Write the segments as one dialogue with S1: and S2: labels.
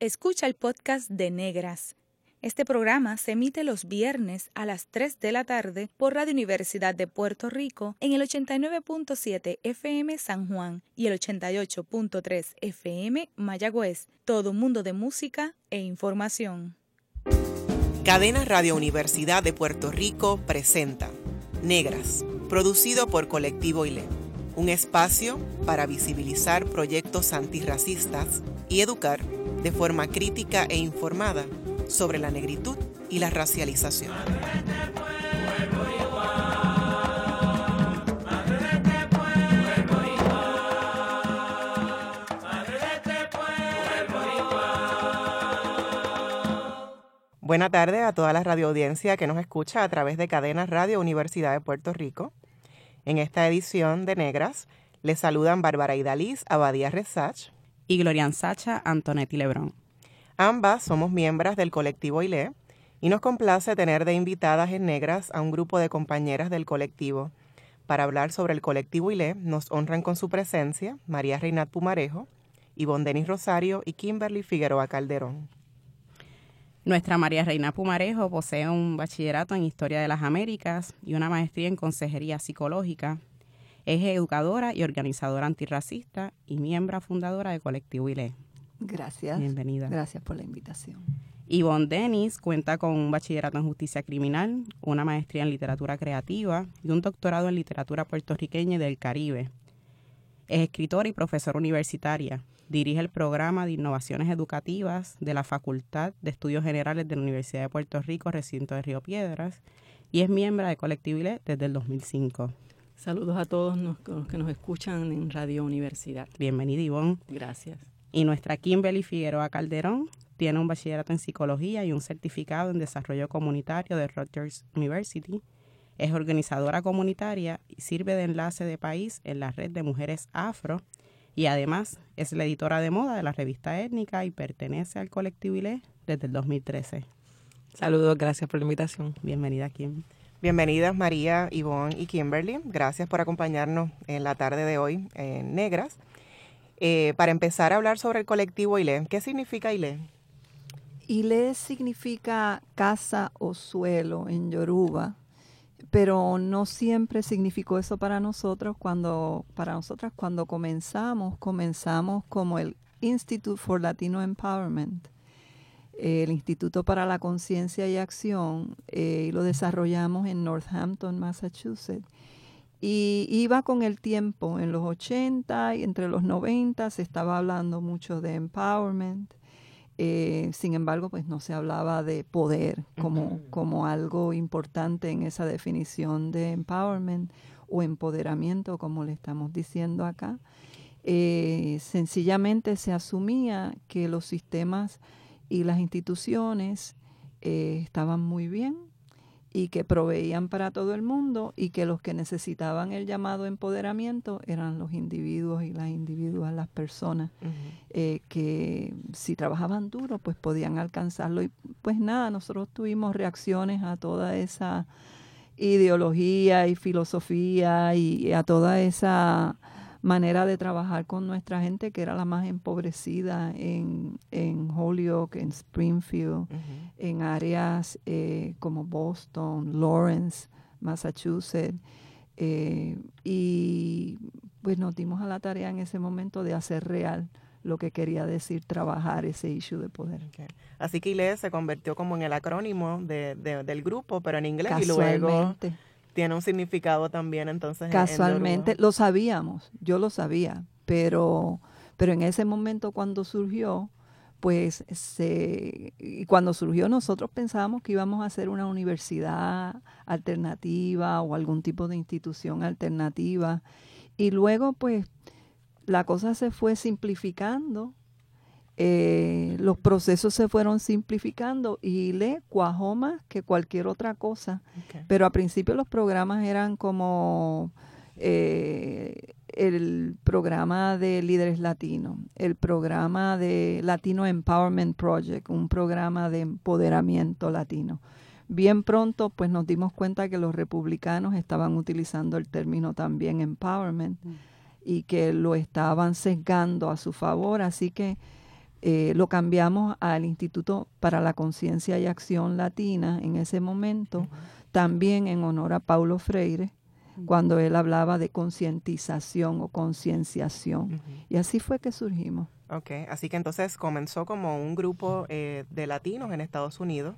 S1: Escucha el podcast de Negras. Este programa se emite los viernes a las 3 de la tarde por Radio Universidad de Puerto Rico en el 89.7 FM San Juan y el 88.3 FM Mayagüez. Todo un mundo de música e información.
S2: Cadena Radio Universidad de Puerto Rico presenta Negras, producido por Colectivo ILE, un espacio para visibilizar proyectos antirracistas y educar de forma crítica e informada sobre la negritud y la racialización. Buenas tardes a toda la radioaudiencia que nos escucha a través de Cadena Radio Universidad de Puerto Rico. En esta edición de Negras les saludan Bárbara Idaliz Abadía Resach
S3: y Glorian Sacha Antonetti Lebrón.
S2: Ambas somos miembros del colectivo ILE y nos complace tener de invitadas en negras a un grupo de compañeras del colectivo. Para hablar sobre el colectivo ILE nos honran con su presencia María Reinat Pumarejo, Ivonne Denis Rosario y Kimberly Figueroa Calderón.
S3: Nuestra María Reina Pumarejo posee un bachillerato en Historia de las Américas y una maestría en Consejería Psicológica es educadora y organizadora antirracista y miembro fundadora de Colectivo ILE.
S4: Gracias.
S3: Bienvenida.
S4: Gracias por la invitación.
S3: Yvonne Dennis cuenta con un bachillerato en justicia criminal, una maestría en literatura creativa y un doctorado en literatura puertorriqueña y del Caribe. Es escritora y profesora universitaria. Dirige el programa de innovaciones educativas de la Facultad de Estudios Generales de la Universidad de Puerto Rico, recinto de Río Piedras, y es miembro de Colectivo ILE desde el 2005.
S5: Saludos a todos los que nos escuchan en Radio Universidad.
S3: Bienvenida, Ivonne.
S5: Gracias.
S3: Y nuestra Kimberly Figueroa Calderón tiene un bachillerato en psicología y un certificado en desarrollo comunitario de Rutgers University. Es organizadora comunitaria y sirve de enlace de país en la red de mujeres afro y además es la editora de moda de la revista étnica y pertenece al colectivo ILE desde el 2013.
S5: Saludos, gracias por la invitación.
S3: Bienvenida, Kim.
S2: Bienvenidas María, Ivonne y Kimberly. Gracias por acompañarnos en la tarde de hoy en Negras. Eh, para empezar a hablar sobre el colectivo ILE, ¿qué significa ILE?
S4: ILE significa casa o suelo en Yoruba, pero no siempre significó eso para nosotros cuando para nosotras cuando comenzamos, comenzamos como el Institute for Latino Empowerment el Instituto para la Conciencia y Acción, eh, y lo desarrollamos en Northampton, Massachusetts. Y iba con el tiempo, en los 80 y entre los 90 se estaba hablando mucho de empowerment. Eh, sin embargo, pues no se hablaba de poder como, como algo importante en esa definición de empowerment o empoderamiento, como le estamos diciendo acá. Eh, sencillamente se asumía que los sistemas y las instituciones eh, estaban muy bien y que proveían para todo el mundo y que los que necesitaban el llamado empoderamiento eran los individuos y las individuas, las personas eh, que si trabajaban duro pues podían alcanzarlo. Y pues nada, nosotros tuvimos reacciones a toda esa ideología y filosofía y a toda esa manera de trabajar con nuestra gente que era la más empobrecida en, en Holyoke, en Springfield, en áreas eh, como Boston, Lawrence, Massachusetts. Eh, y pues nos dimos a la tarea en ese momento de hacer real lo que quería decir trabajar ese issue de poder.
S2: Así que ILE se convirtió como en el acrónimo de, del grupo, pero en inglés y luego tiene un significado también entonces.
S4: Casualmente, lo sabíamos, yo lo sabía, pero, pero en ese momento cuando surgió, pues se, y cuando surgió nosotros pensábamos que íbamos a hacer una universidad alternativa o algún tipo de institución alternativa. Y luego pues la cosa se fue simplificando eh, los procesos se fueron simplificando y le cuajó más que cualquier otra cosa. Pero al principio los programas eran como eh, el programa de líderes latinos, el programa de Latino Empowerment Project, un programa de empoderamiento latino. Bien pronto pues nos dimos cuenta que los republicanos estaban utilizando el término también empowerment mm. y que lo estaban sesgando a su favor, así que eh, lo cambiamos al Instituto para la Conciencia y Acción Latina en ese momento, también en honor a Paulo Freire, cuando él hablaba de concientización o concienciación. Y así fue que surgimos.
S2: Ok, así que entonces comenzó como un grupo eh, de latinos en Estados Unidos,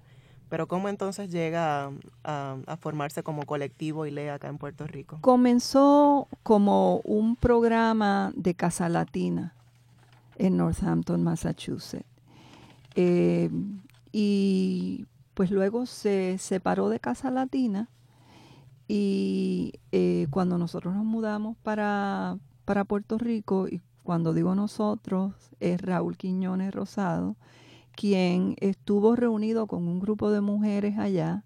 S2: pero ¿cómo entonces llega a, formarse como colectivo y acá en Puerto Rico?
S4: Comenzó como un programa de Casa Latina en Northampton, Massachusetts. Eh, y pues luego se separó de Casa Latina y eh, cuando nosotros nos mudamos para, para Puerto Rico, y cuando digo nosotros, es Raúl Quiñones Rosado, quien estuvo reunido con un grupo de mujeres allá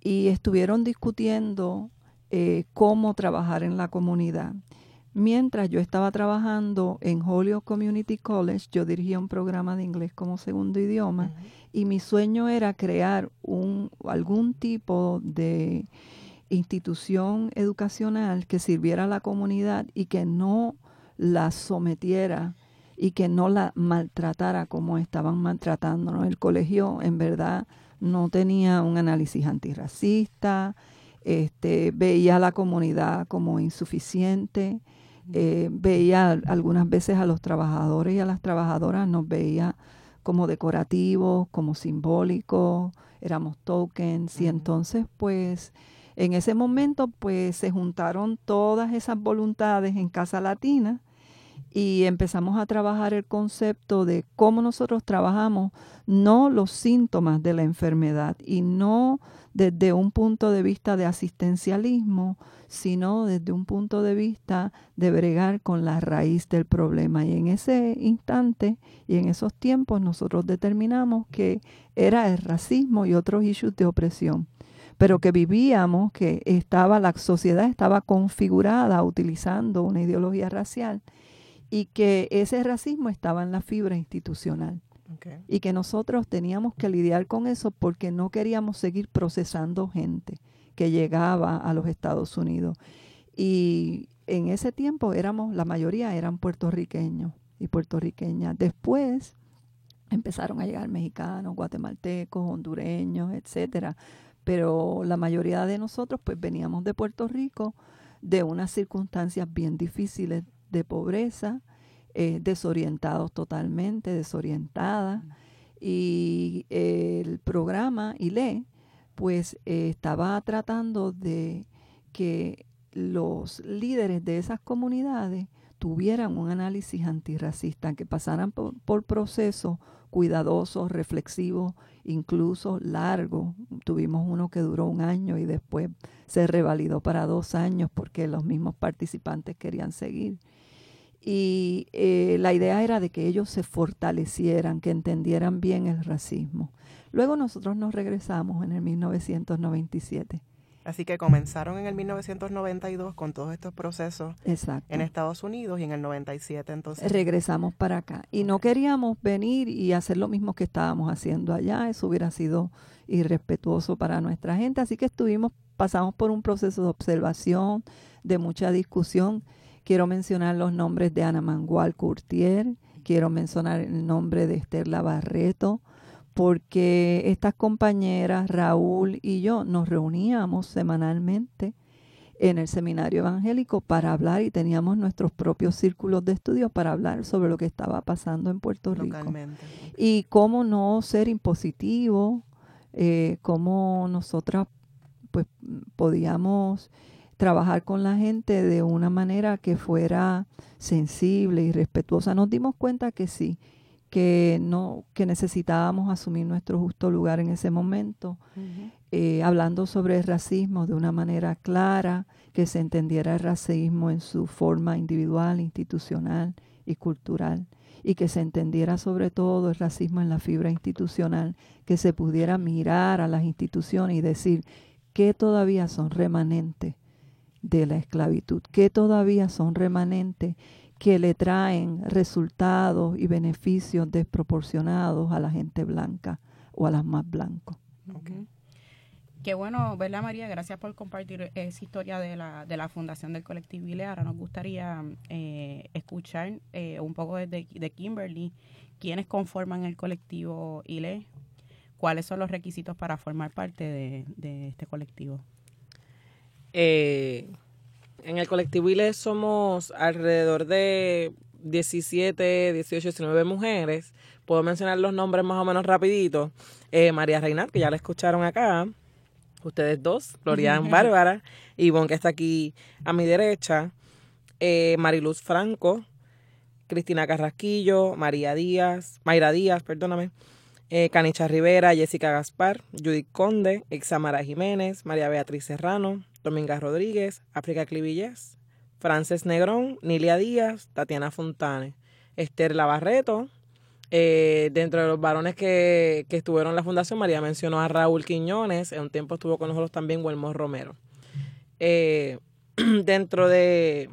S4: y estuvieron discutiendo eh, cómo trabajar en la comunidad. Mientras yo estaba trabajando en Holyoke Community College, yo dirigía un programa de inglés como segundo idioma y mi sueño era crear un, algún tipo de institución educacional que sirviera a la comunidad y que no la sometiera y que no la maltratara como estaban maltratándonos. El colegio en verdad no tenía un análisis antirracista, este, veía a la comunidad como insuficiente, eh, veía algunas veces a los trabajadores y a las trabajadoras, nos veía como decorativos, como simbólicos, éramos tokens y entonces pues en ese momento, pues se juntaron todas esas voluntades en Casa Latina y empezamos a trabajar el concepto de cómo nosotros trabajamos no los síntomas de la enfermedad y no desde un punto de vista de asistencialismo, sino desde un punto de vista de bregar con la raíz del problema. Y en ese instante y en esos tiempos nosotros determinamos que era el racismo y otros issues de opresión pero que vivíamos, que estaba, la sociedad estaba configurada utilizando una ideología racial y que ese racismo estaba en la fibra institucional. Y que nosotros teníamos que lidiar con eso porque no queríamos seguir procesando gente que llegaba a los Estados Unidos. Y en ese tiempo éramos, la mayoría eran puertorriqueños y puertorriqueñas. Después empezaron a llegar mexicanos, guatemaltecos, hondureños, etcétera pero la mayoría de nosotros pues veníamos de Puerto Rico de unas circunstancias bien difíciles de pobreza, eh, desorientados totalmente, desorientadas. Y el programa ILE pues eh, estaba tratando de que los líderes de esas comunidades tuvieran un análisis antirracista, que pasaran por, por procesos cuidadosos, reflexivos, incluso largos. Tuvimos uno que duró un año y después se revalidó para dos años porque los mismos participantes querían seguir. Y eh, la idea era de que ellos se fortalecieran, que entendieran bien el racismo. Luego nosotros nos regresamos en el 1997
S2: Así que comenzaron en el 1992 con todos estos procesos en Estados Unidos y en el 97 entonces.
S4: Regresamos para acá. Y no queríamos venir y hacer lo mismo que estábamos haciendo allá. Eso hubiera sido irrespetuoso para nuestra gente. Así que estuvimos, pasamos por un proceso de observación, de mucha discusión. Quiero mencionar los nombres de Ana Mangual Curtier, quiero mencionar el nombre de Esther Barreto, porque estas compañeras, Raúl y yo, nos reuníamos semanalmente en el seminario evangélico para hablar y teníamos nuestros propios círculos de estudios para hablar sobre lo que estaba pasando en Puerto Rico. Y cómo no ser impositivo, eh, cómo nosotras pues podíamos trabajar con la gente de una manera que fuera sensible y respetuosa. Nos dimos cuenta que sí, que no que necesitábamos asumir nuestro justo lugar en ese momento, eh, hablando sobre el racismo de una manera clara, que se entendiera el racismo en su forma individual, institucional y cultural, y que se entendiera sobre todo el racismo en la fibra institucional, que se pudiera mirar a las instituciones y decir que todavía son remanentes de la esclavitud, que todavía son remanentes que le traen resultados y beneficios desproporcionados a la gente blanca o a las más blancos.
S3: Qué bueno, ¿verdad, María? Gracias por compartir esa historia de la, de la Fundación del Colectivo Ahora nos gustaría eh, escuchar eh, un poco de, de Kimberly, ¿quiénes conforman el colectivo ILE? ¿Cuáles son los requisitos para formar parte de, este colectivo?
S6: Eh, en el colectivo ILE somos alrededor de 17, 18, 19 mujeres. Puedo mencionar los nombres más o menos rapidito. Eh, María Reinal, que ya la escucharon acá. Ustedes dos, Florian Bárbara. Ivonne, que está aquí a mi derecha. Eh, Mariluz Franco. Cristina Carrasquillo. María Díaz. Mayra Díaz, perdóname. Eh, Canicha Rivera, Jessica Gaspar, Judith Conde, Examara Jiménez, María Beatriz Serrano, Dominga Rodríguez, África Clivillés, Frances Negrón, Nilia Díaz, Tatiana Fontane, Esther Lavarreto. Eh, dentro de los varones que, que, estuvieron en la fundación, María mencionó a Raúl Quiñones, en un tiempo estuvo con nosotros también Wilmor Romero. Eh, dentro de,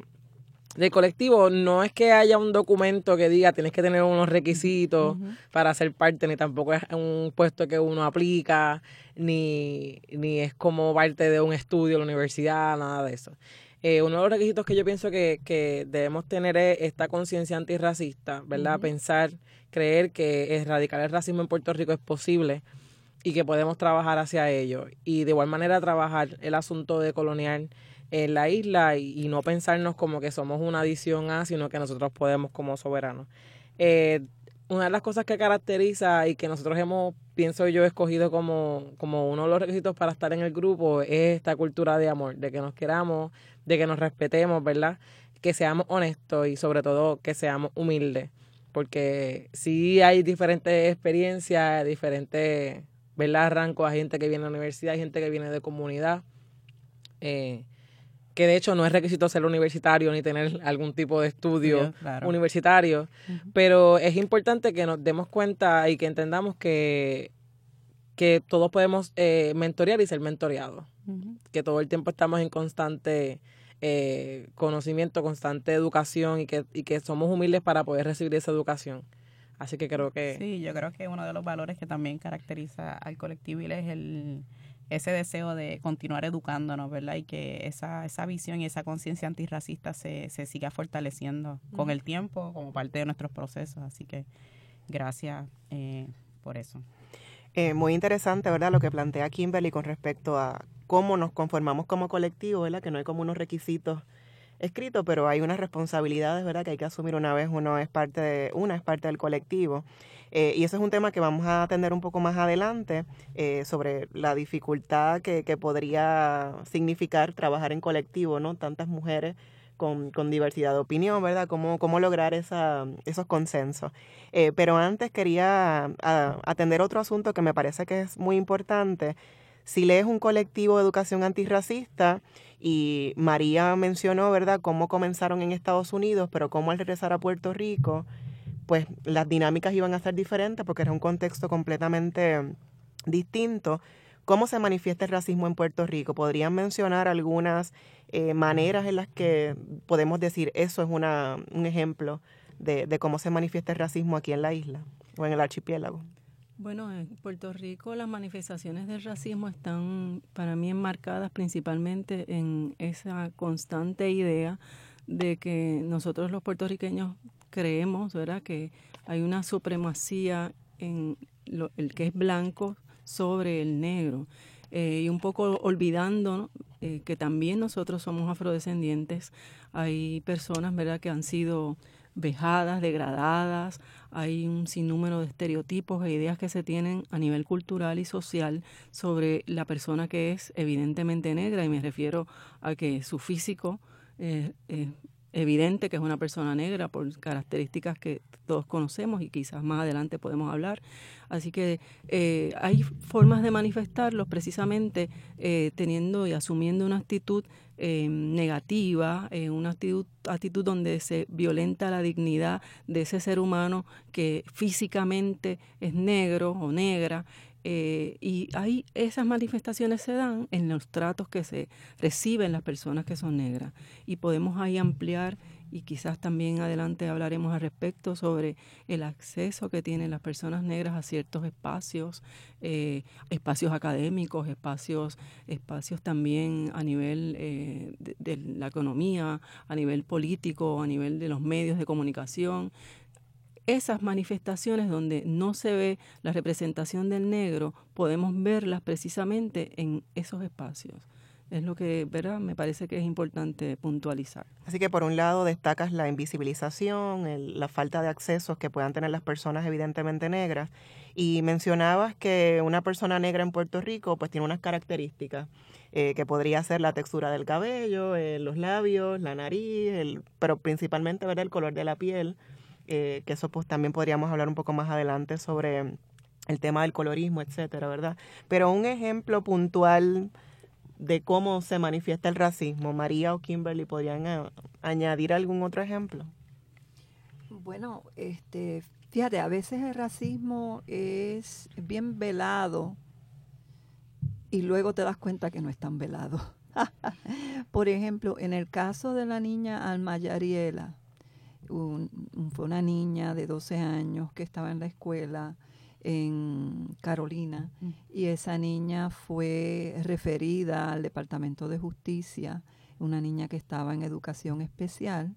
S6: del colectivo no es que haya un documento que diga tienes que tener unos requisitos para ser parte, ni tampoco es un puesto que uno aplica, ni, ni es como parte de un estudio en la universidad, nada de eso. Eh, uno de los requisitos que yo pienso que, que debemos tener es esta conciencia antirracista, ¿verdad? Pensar, creer que erradicar el racismo en Puerto Rico es posible y que podemos trabajar hacia ello. Y de igual manera trabajar el asunto de colonial en la isla y, no pensarnos como que somos una adición a, sino que nosotros podemos como soberanos. Eh, una de las cosas que caracteriza y que nosotros hemos, pienso yo, escogido como, como uno de los requisitos para estar en el grupo es esta cultura de amor, de que nos queramos, de que nos respetemos, ¿verdad? Que seamos honestos y sobre todo que seamos humildes, porque sí hay diferentes experiencias, diferentes, ¿verdad? Arrancos, hay gente que viene de la universidad, gente que viene de comunidad. Eh, que de hecho no es requisito ser universitario ni tener algún tipo de estudio universitario, pero es importante que nos demos cuenta y que entendamos que, que todos podemos eh, mentorear y ser mentoreados, que todo el tiempo estamos en constante eh, conocimiento, constante educación y que, y que somos humildes para poder recibir esa educación. Así que creo que...
S3: Sí, yo creo que uno de los valores que también caracteriza al colectivo es el ese deseo de continuar educándonos, ¿verdad? Y que esa, esa visión y esa conciencia antirracista se, se siga fortaleciendo con el tiempo como parte de nuestros procesos. Así que gracias eh, por eso.
S2: Eh, muy interesante, ¿verdad? Lo que plantea Kimberly con respecto a cómo nos conformamos como colectivo, ¿verdad? Que no hay como unos requisitos escritos, pero hay unas responsabilidades, ¿verdad? Que hay que asumir una vez uno es parte de, una es parte del colectivo. Eh, y ese es un tema que vamos a atender un poco más adelante eh, sobre la dificultad que, que, podría significar trabajar en colectivo, ¿no? Tantas mujeres con, con diversidad de opinión, ¿verdad? Cómo, cómo lograr esa, esos consensos. Eh, pero antes quería atender otro asunto que me parece que es muy importante. Si lees un colectivo de educación antirracista, y María mencionó, ¿verdad?, cómo comenzaron en Estados Unidos, pero cómo al regresar a Puerto Rico pues las dinámicas iban a ser diferentes porque era un contexto completamente distinto. ¿Cómo se manifiesta el racismo en Puerto Rico? ¿Podrían mencionar algunas eh, maneras en las que podemos decir eso es una, un ejemplo de, de cómo se manifiesta el racismo aquí en la isla o en el archipiélago?
S5: Bueno, en Puerto Rico las manifestaciones del racismo están para mí enmarcadas principalmente en esa constante idea de que nosotros los puertorriqueños creemos, ¿verdad?, que hay una supremacía en lo, el que es blanco sobre el negro. Eh, y un poco olvidando eh, que también nosotros somos afrodescendientes, hay personas, ¿verdad?, que han sido vejadas, degradadas, hay un sinnúmero de estereotipos e ideas que se tienen a nivel cultural y social sobre la persona que es evidentemente negra, y me refiero a que su físico eh, evidente que es una persona negra por características que todos conocemos y quizás más adelante podemos hablar. Así que eh, hay formas de manifestarlos precisamente eh, teniendo y asumiendo una actitud eh, negativa, una actitud, actitud donde se violenta la dignidad de ese ser humano que físicamente es negro o negra eh, y ahí esas manifestaciones se dan en los tratos que se reciben las personas que son negras. Y podemos ahí ampliar y quizás también adelante hablaremos al respecto sobre el acceso que tienen las personas negras a ciertos espacios, eh, espacios académicos, espacios, espacios también a nivel eh, de, la economía, a nivel político, a nivel de los medios de comunicación esas manifestaciones donde no se ve la representación del negro, podemos verlas precisamente en esos espacios. Es lo que, ¿verdad? Me parece que es importante puntualizar.
S2: Así que por un lado destacas la invisibilización, la falta de accesos que puedan tener las personas evidentemente negras y mencionabas que una persona negra en Puerto Rico pues tiene unas características eh, que podría ser la textura del cabello, eh, los labios, la nariz, el, pero principalmente ver el color de la piel, eh, que eso pues también podríamos hablar un poco más adelante sobre el tema del colorismo, etcétera, ¿verdad? Pero un ejemplo puntual de cómo se manifiesta el racismo, María o Kimberly, ¿podrían añadir algún otro ejemplo?
S4: Bueno, este, fíjate, a veces el racismo es bien velado y luego te das cuenta que no es tan velado. Por ejemplo, en el caso de la niña Alma Fue una niña de 12 años que estaba en la escuela en Carolina mm. y esa niña fue referida al Departamento de Justicia, una niña que estaba en educación especial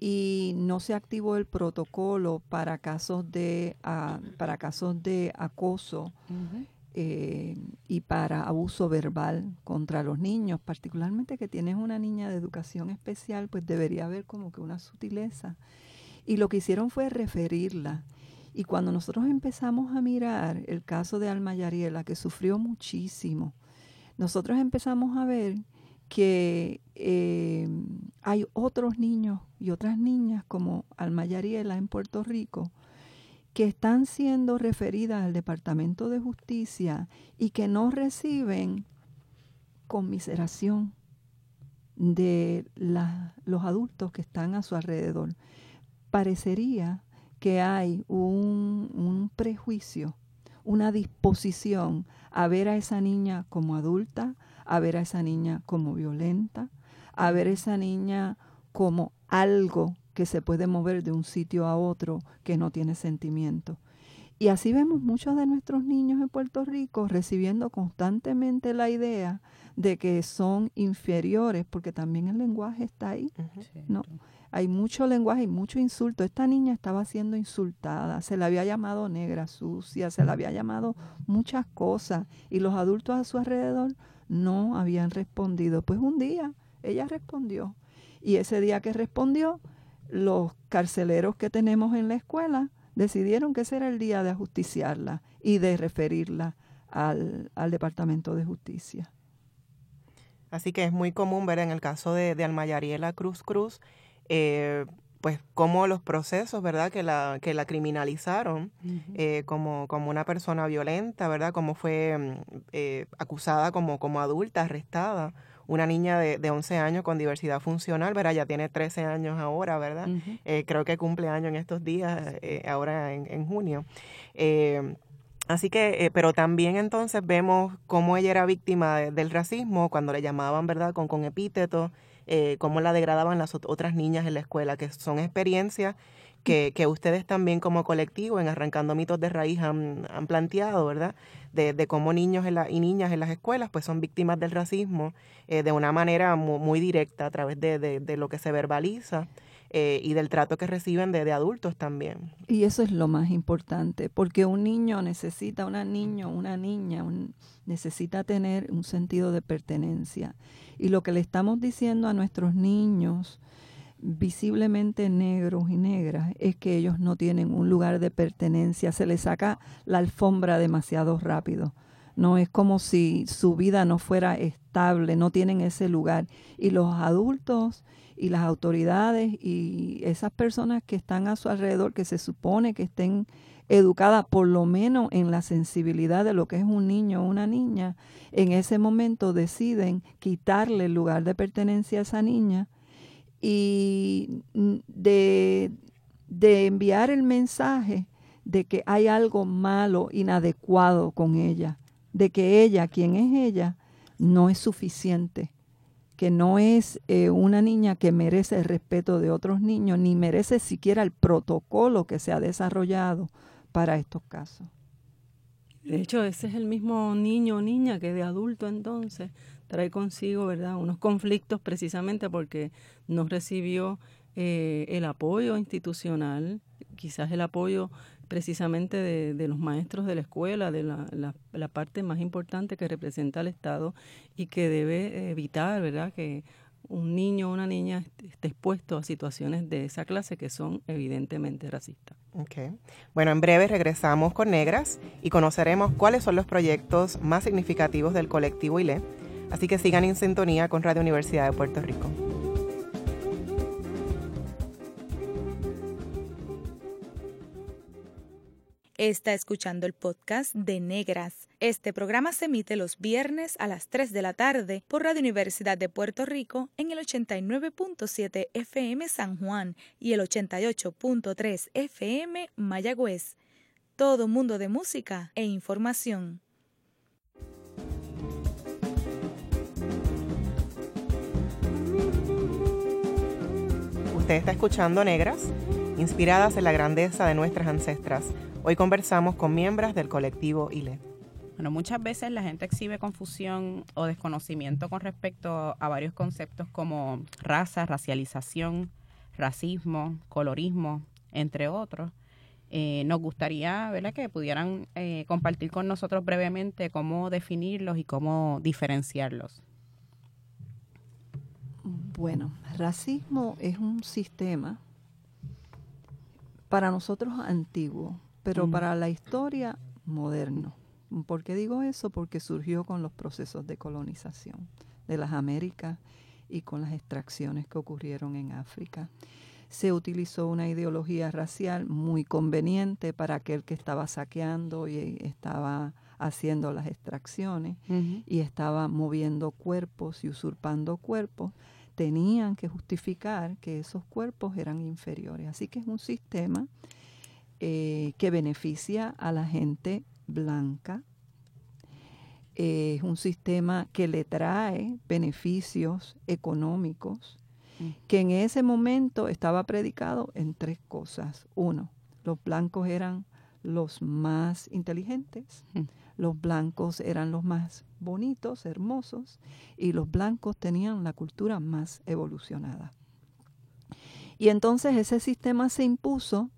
S4: y no se activó el protocolo para casos de ah, para casos de acoso eh, y para abuso verbal contra los niños, particularmente que tienes una niña de educación especial, pues debería haber como que una sutileza. Y lo que hicieron fue referirla. Y cuando nosotros empezamos a mirar el caso de Alma Yariela, que sufrió muchísimo, nosotros empezamos a ver que eh, hay otros niños y otras niñas como Alma Yariela en Puerto Rico que están siendo referidas al Departamento de Justicia y que no reciben conmiseración de los adultos que están a su alrededor. Parecería que hay un, un prejuicio, una disposición a ver a esa niña como adulta, a ver a esa niña como violenta, a ver a esa niña como algo que se puede mover de un sitio a otro que no tiene sentimiento. Y así vemos muchos de nuestros niños en Puerto Rico recibiendo constantemente la idea de que son inferiores, porque también el lenguaje está ahí, ¿no? Hay mucho lenguaje y mucho insulto. Esta niña estaba siendo insultada, se la había llamado negra sucia, se la había llamado muchas cosas y los adultos a su alrededor no habían respondido. Pues un día ella respondió y ese día que respondió los carceleros que tenemos en la escuela decidieron que ese era el día de ajusticiarla y de referirla al, Departamento de Justicia.
S2: Así que es muy común ver en el caso de, de Almayariela Cruz Cruz, eh, pues como los procesos, ¿verdad? Que la, que la criminalizaron eh, como, como una persona violenta, ¿verdad? Como fue mm, eh, acusada como, como adulta, arrestada una niña de, de 11 años con diversidad funcional, ¿verdad? Ya tiene 13 años ahora, ¿verdad? Eh, creo que cumple año en estos días, eh, ahora en, junio. Eh, así que, pero también entonces vemos cómo ella era víctima del racismo cuando le llamaban, ¿verdad? Con, con epítetos, cómo la degradaban las otras niñas en la escuela, que son experiencias que, que, ustedes también como colectivo en Arrancando Mitos de Raíz han, han planteado, ¿verdad? De, de cómo niños y niñas en las escuelas pues son víctimas del racismo eh, de una manera muy, directa a través de, de, lo que se verbaliza. Eh, y del trato que reciben de, adultos también.
S4: Y eso es lo más importante, porque un niño necesita, una niño, una niña, necesita tener un sentido de pertenencia. Y lo que le estamos diciendo a nuestros niños visiblemente negros y negras es que ellos no tienen un lugar de pertenencia, se les saca la alfombra demasiado rápido. No es como si su vida no fuera estable, no tienen ese lugar. Y los adultos y las autoridades y esas personas que están a su alrededor, que se supone que estén educadas por lo menos en la sensibilidad de lo que es un niño o una niña, en ese momento deciden quitarle el lugar de pertenencia a esa niña y de, enviar el mensaje de que hay algo malo, inadecuado con ella, de que ella, quien es ella, no es suficiente, que no es eh, una niña que merece el respeto de otros niños, ni merece siquiera el protocolo que se ha desarrollado para estos casos.
S5: De hecho, ese es el mismo niño o niña que de adulto entonces trae consigo, ¿verdad? Unos conflictos precisamente porque no recibió eh, el apoyo institucional, quizás el apoyo precisamente de, los maestros de la escuela, de la, la, parte más importante que representa el Estado y que debe evitar, ¿verdad?, que un niño o una niña esté expuesto a situaciones de esa clase que son evidentemente racistas.
S2: Okay. Bueno, en breve regresamos con Negras y conoceremos cuáles son los proyectos más significativos del colectivo ILE, así que sigan en sintonía con Radio Universidad de Puerto Rico.
S1: Está escuchando el podcast de Negras. Este programa se emite los viernes a las 3 de la tarde por Radio Universidad de Puerto Rico en el 89.7 FM San Juan y el 88.3 FM Mayagüez. Todo mundo de música e información.
S2: Usted está escuchando Negras, inspiradas en la grandeza de nuestras ancestras Hoy conversamos con miembros del colectivo ILE.
S3: Bueno, muchas veces la gente exhibe confusión o desconocimiento con respecto a varios conceptos como raza, racialización, racismo, colorismo, entre otros. Eh, nos gustaría ¿verdad? que pudieran eh, compartir con nosotros brevemente cómo definirlos y cómo diferenciarlos.
S4: Bueno, racismo es un sistema para nosotros antiguo, pero para la historia moderno. ¿Por qué digo eso? Porque surgió con los procesos de colonización de las Américas y con las extracciones que ocurrieron en África. Se utilizó una ideología racial muy conveniente para aquel que estaba saqueando y estaba haciendo las extracciones y estaba moviendo cuerpos y usurpando cuerpos, tenían que justificar que esos cuerpos eran inferiores. Así que es un sistema eh, que beneficia a la gente blanca. es un sistema que le trae beneficios económicos, mm. que en ese momento estaba predicado en tres cosas. Uno, los blancos eran los más inteligentes, mm. los blancos eran los más bonitos, hermosos, y los blancos tenían la cultura más evolucionada. Y entonces ese sistema se impuso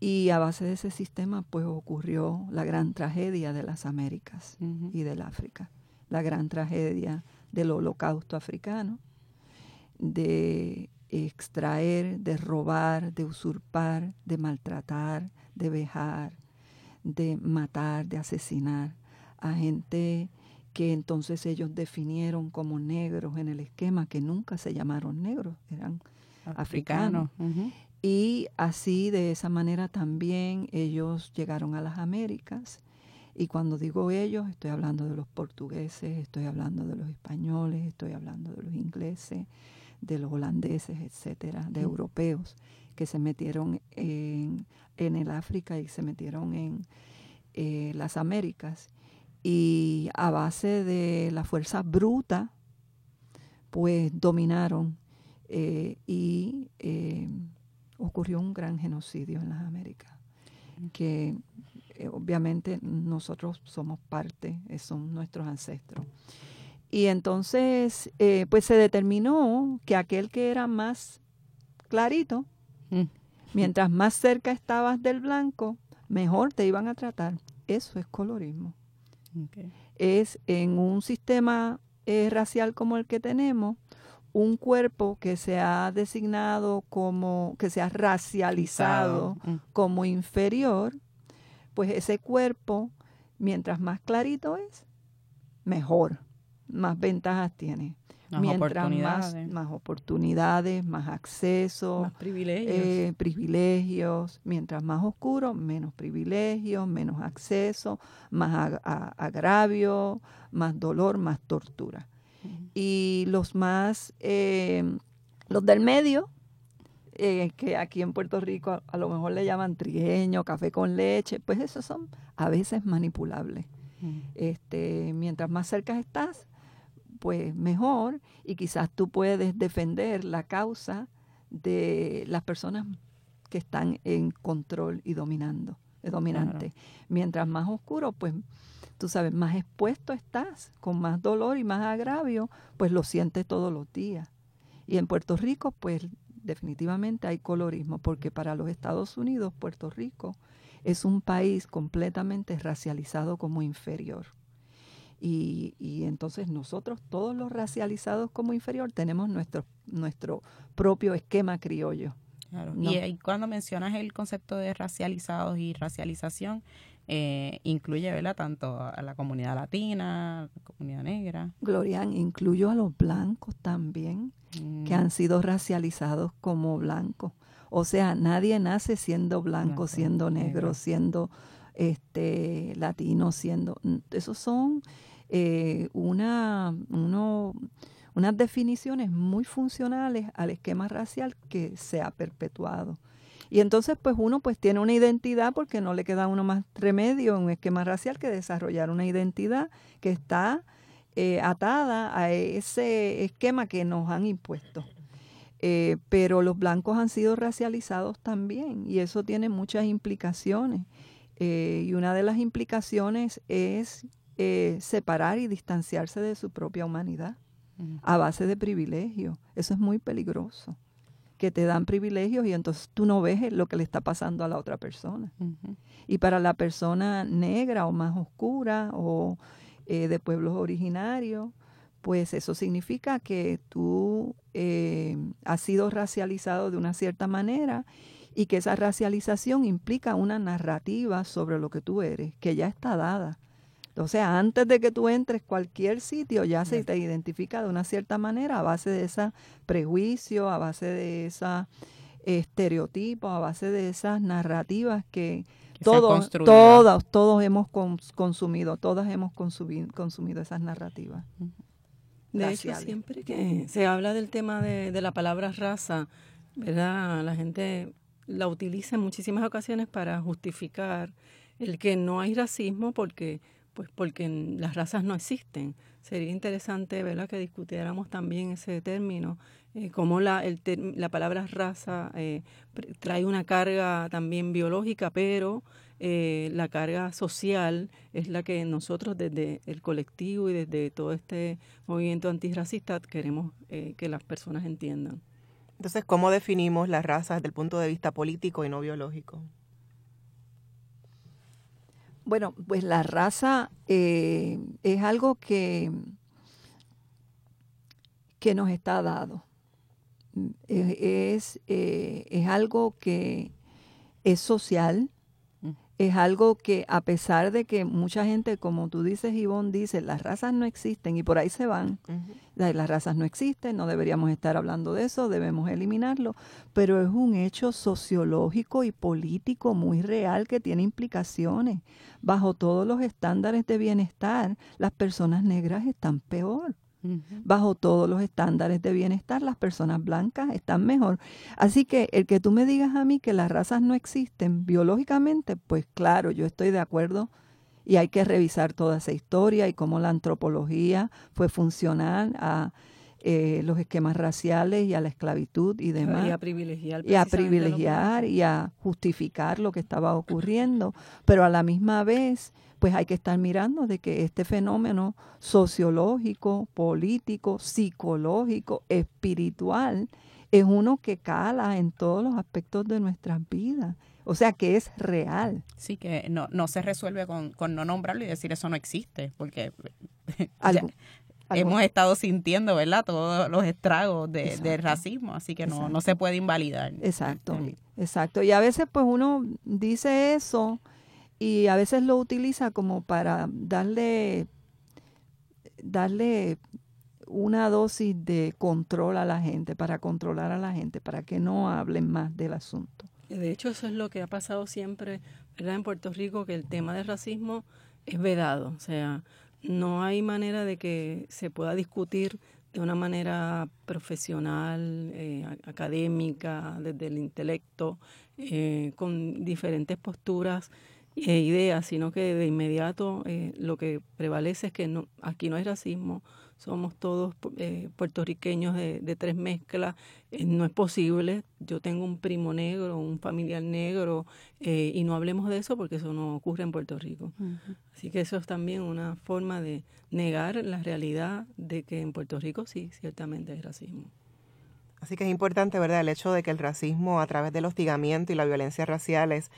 S4: y a base de ese sistema, pues ocurrió la gran tragedia de las Américas y del África, la gran tragedia del holocausto africano, de extraer, de robar, de usurpar, de maltratar, de vejar, de matar, de asesinar a gente que entonces ellos definieron como negros en el esquema, que nunca se llamaron negros, eran africanos. Y así, de esa manera también ellos llegaron a las Américas. Y cuando digo ellos, estoy hablando de los portugueses, estoy hablando de los españoles, estoy hablando de los ingleses, de los holandeses, etcétera, de europeos que se metieron en, el África y se metieron en eh, las Américas. Y a base de la fuerza bruta, pues dominaron eh, y eh, ocurrió un gran genocidio en las Américas, que eh, obviamente nosotros somos parte, eh, son nuestros ancestros. Y entonces, eh, pues se determinó que aquel que era más clarito, mm. mientras más cerca estabas del blanco, mejor te iban a tratar. Eso es colorismo. Es en un sistema racial como el que tenemos, un cuerpo que se ha designado como, que se ha racializado mm. como inferior, pues ese cuerpo, mientras más clarito es, mejor, más ventajas tiene.
S3: Más
S4: mientras
S3: oportunidades.
S4: Más, oportunidades, más acceso,
S3: más privilegios.
S4: Eh, privilegios. Mientras más oscuro, menos privilegios, menos acceso, más agravio, más dolor, más tortura y los más, eh, los del medio, eh, que aquí en Puerto Rico a, lo mejor le llaman trigueño, café con leche, pues esos son a veces manipulables. este, mientras más cerca estás, pues mejor y quizás tú puedes defender la causa de las personas que están en control y dominando, dominante. Mientras más oscuro, pues tú sabes, más expuesto estás, con más dolor y más agravio, pues lo sientes todos los días. Y en Puerto Rico, pues definitivamente hay colorismo, porque para los Estados Unidos, Puerto Rico es un país completamente racializado como inferior. Y, y, entonces nosotros, todos los racializados como inferior, tenemos nuestro, nuestro propio esquema criollo.
S3: Y, cuando mencionas el concepto de racializados y racialización, eh, incluye ¿verdad? tanto a la comunidad latina, a la comunidad negra.
S4: Glorian, incluyo a los blancos también, que mm. han sido racializados como blancos. O sea, nadie nace siendo blanco, siendo negro, siendo este latino, siendo... Esos son eh, una, uno, unas definiciones muy funcionales al esquema racial que se ha perpetuado. Y entonces pues uno pues tiene una identidad porque no le queda a uno más remedio en un esquema racial que desarrollar una identidad que está eh, atada a ese esquema que nos han impuesto. Eh, pero los blancos han sido racializados también y eso tiene muchas implicaciones. Eh, y una de las implicaciones es eh, separar y distanciarse de su propia humanidad a base de privilegios. Eso es muy peligroso, que te dan privilegios y entonces tú no ves lo que le está pasando a la otra persona. Y para la persona negra o más oscura o de pueblos originarios, pues eso significa que tú eh, has sido racializado de una cierta manera y que esa racialización implica una narrativa sobre lo que tú eres, que ya está dada. O sea, antes de que tú entres cualquier sitio, ya se te identifica de una cierta manera a base de ese prejuicio, a base de esa estereotipo, a base de esas narrativas que, todos, todos, todos hemos consumido, todas hemos consumido, consumido esas narrativas.
S5: De hecho, siempre que se habla del tema de, la palabra raza, ¿verdad? La gente la utiliza en muchísimas ocasiones para justificar el que no hay racismo porque pues porque las razas no existen. Sería interesante ¿verdad? que discutiéramos también ese término, eh, cómo la, la palabra raza eh, trae una carga también biológica, pero eh, la carga social es la que nosotros desde el colectivo y desde todo este movimiento antirracista queremos eh, que las personas entiendan.
S2: Entonces, ¿cómo definimos las razas desde el punto de vista político y no biológico?
S4: Bueno, pues la raza eh, es algo que, que nos está dado. Es, es algo que es social, es algo que a pesar de que mucha gente, como tú dices, Ivonne, dice, las razas no existen y por ahí se van. Las razas no existen, no deberíamos estar hablando de eso, debemos eliminarlo, pero es un hecho sociológico y político muy real que tiene implicaciones. Bajo todos los estándares de bienestar, las personas negras están peor. Bajo todos los estándares de bienestar, las personas blancas están mejor. Así que el que tú me digas a mí que las razas no existen biológicamente, pues claro, yo estoy de acuerdo y hay que revisar toda esa historia y cómo la antropología fue funcional a eh, los esquemas raciales y a la esclavitud y demás.
S5: Y a privilegiar.
S4: Y a privilegiar y a justificar lo que estaba ocurriendo. Pero a la misma vez pues hay que estar mirando de que este fenómeno sociológico, político, psicológico, espiritual, es uno que cala en todos los aspectos de nuestras vidas. O sea, que es real.
S3: Sí, que no, no se resuelve con, con no nombrarlo y decir eso no existe, porque hemos estado sintiendo, ¿verdad? Todos los estragos de, del racismo, así que no, no se puede invalidar.
S4: Exacto, exacto. Y a veces pues uno dice eso y a veces lo utiliza como para darle, darle una dosis de control a la gente, para controlar a la gente, para que no hablen más del asunto.
S5: De hecho, eso es lo que ha pasado siempre ¿verdad? en Puerto Rico, que el tema del racismo es vedado. O sea, no hay manera de que se pueda discutir de una manera profesional, eh, académica, desde el intelecto, eh, con diferentes posturas eh, ideas, sino que de inmediato eh, lo que prevalece es que no, aquí no hay racismo, somos todos eh, puertorriqueños de, de, tres mezclas, no es posible, yo tengo un primo negro, un familiar negro, y no hablemos de eso porque eso no ocurre en Puerto Rico. Así que eso es también una forma de negar la realidad de que en Puerto Rico sí, ciertamente hay racismo.
S2: Así que es importante, ¿verdad?, el hecho de que el racismo a través del hostigamiento y la violencia raciales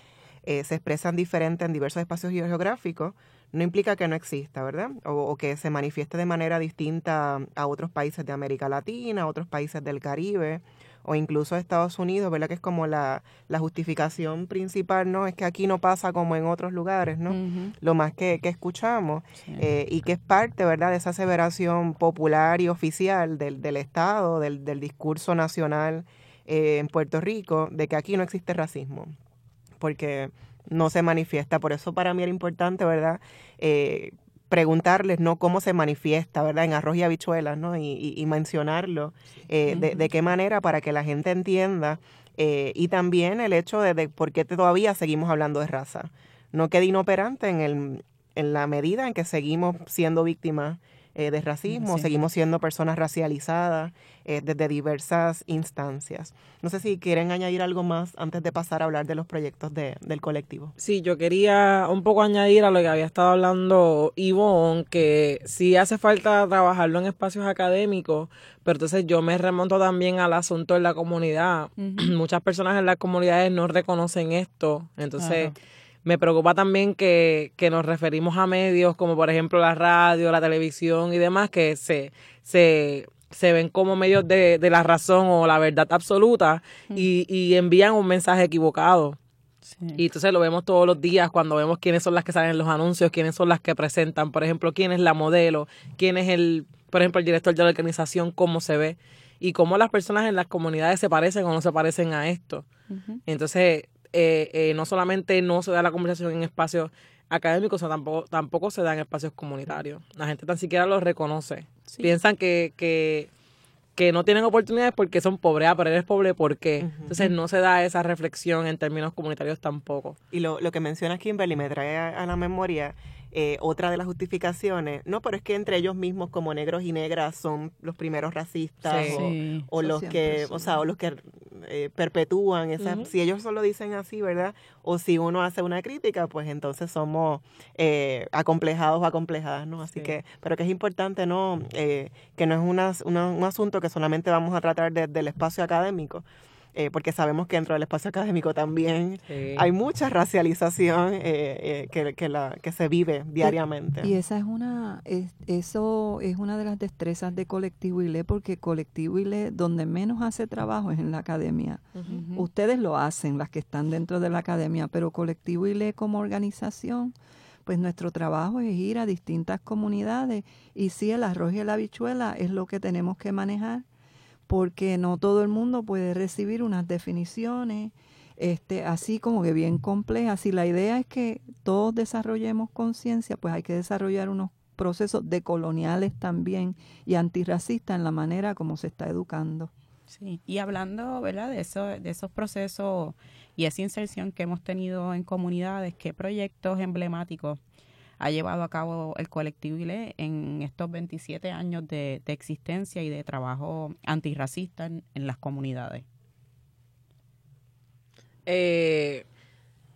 S2: eh, se expresan diferente en diversos espacios geográficos, no implica que no exista, ¿verdad? O, que se manifieste de manera distinta a otros países de América Latina, a otros países del Caribe o incluso Estados Unidos, ¿verdad? Que es como la, justificación principal, ¿no? Es que aquí no pasa como en otros lugares, ¿no? Lo más que, escuchamos eh, y que es parte, ¿verdad? De esa aseveración popular y oficial del, del Estado, del, del discurso nacional eh, en Puerto Rico, de que aquí no existe racismo, porque no se manifiesta. Por eso para mí era importante, ¿verdad? Eh, preguntarles no cómo se manifiesta, ¿verdad? En arroz y habichuelas, ¿no? Y, mencionarlo, eh, de, qué manera para que la gente entienda. Eh, y también el hecho de, por qué todavía seguimos hablando de raza. No quede inoperante en, el, en la medida en que seguimos siendo víctimas eh, de racismo, seguimos siendo personas racializadas eh, desde diversas instancias. No sé si quieren añadir algo más antes de pasar a hablar de los proyectos de, del colectivo.
S6: Sí, yo quería un poco añadir a lo que había estado hablando Ivonne, que sí hace falta trabajarlo en espacios académicos, pero entonces yo me remonto también al asunto de la comunidad. Muchas personas en las comunidades no reconocen esto, entonces... Me preocupa también que, que nos referimos a medios como por ejemplo la radio, la televisión y demás que se, se, se ven como medios de, de la razón o la verdad absoluta y, y envían un mensaje equivocado. Y entonces lo vemos todos los días cuando vemos quiénes son las que salen en los anuncios, quiénes son las que presentan, por ejemplo, quién es la modelo, quién es el, por ejemplo, el director de la organización, cómo se ve y cómo las personas en las comunidades se parecen o no se parecen a esto. Entonces, eh, eh, no solamente no se da la conversación en espacios académicos, tampoco, tampoco se da en espacios comunitarios. La gente tan siquiera lo reconoce. Piensan que, que, que, no tienen oportunidades porque son pobres, ah, pero eres pobre, ¿por qué? Entonces no se da esa reflexión en términos comunitarios tampoco.
S2: Y lo, lo que menciona Kimberly me trae a la memoria eh, otra de las justificaciones, no, pero es que entre ellos mismos como negros y negras son los primeros racistas o, los que, o sea, o los que eh, perpetúan esa, si ellos solo dicen así, ¿verdad? O si uno hace una crítica, pues entonces somos eh, acomplejados o acomplejadas, ¿no? Así que, pero que es importante, ¿no? que no es una, un asunto que solamente vamos a tratar desde el espacio académico, eh, porque sabemos que dentro del espacio académico también hay mucha racialización eh, eh, que, que, la, que se vive diariamente.
S4: Y esa es una, eso es una de las destrezas de Colectivo ILE, porque Colectivo ILE donde menos hace trabajo es en la academia. Ustedes lo hacen, las que están dentro de la academia, pero Colectivo ILE como organización pues nuestro trabajo es ir a distintas comunidades y sí, el arroz y la habichuela es lo que tenemos que manejar porque no todo el mundo puede recibir unas definiciones este, así como que bien complejas. Si la idea es que todos desarrollemos conciencia, pues hay que desarrollar unos procesos decoloniales también y antirracistas en la manera como se está educando.
S3: Sí, y hablando, ¿verdad? De, de esos procesos y esa inserción que hemos tenido en comunidades, ¿qué proyectos emblemáticos ha llevado a cabo el colectivo ILE en estos 27 años de, existencia y de trabajo antirracista en, las comunidades?
S6: Eh,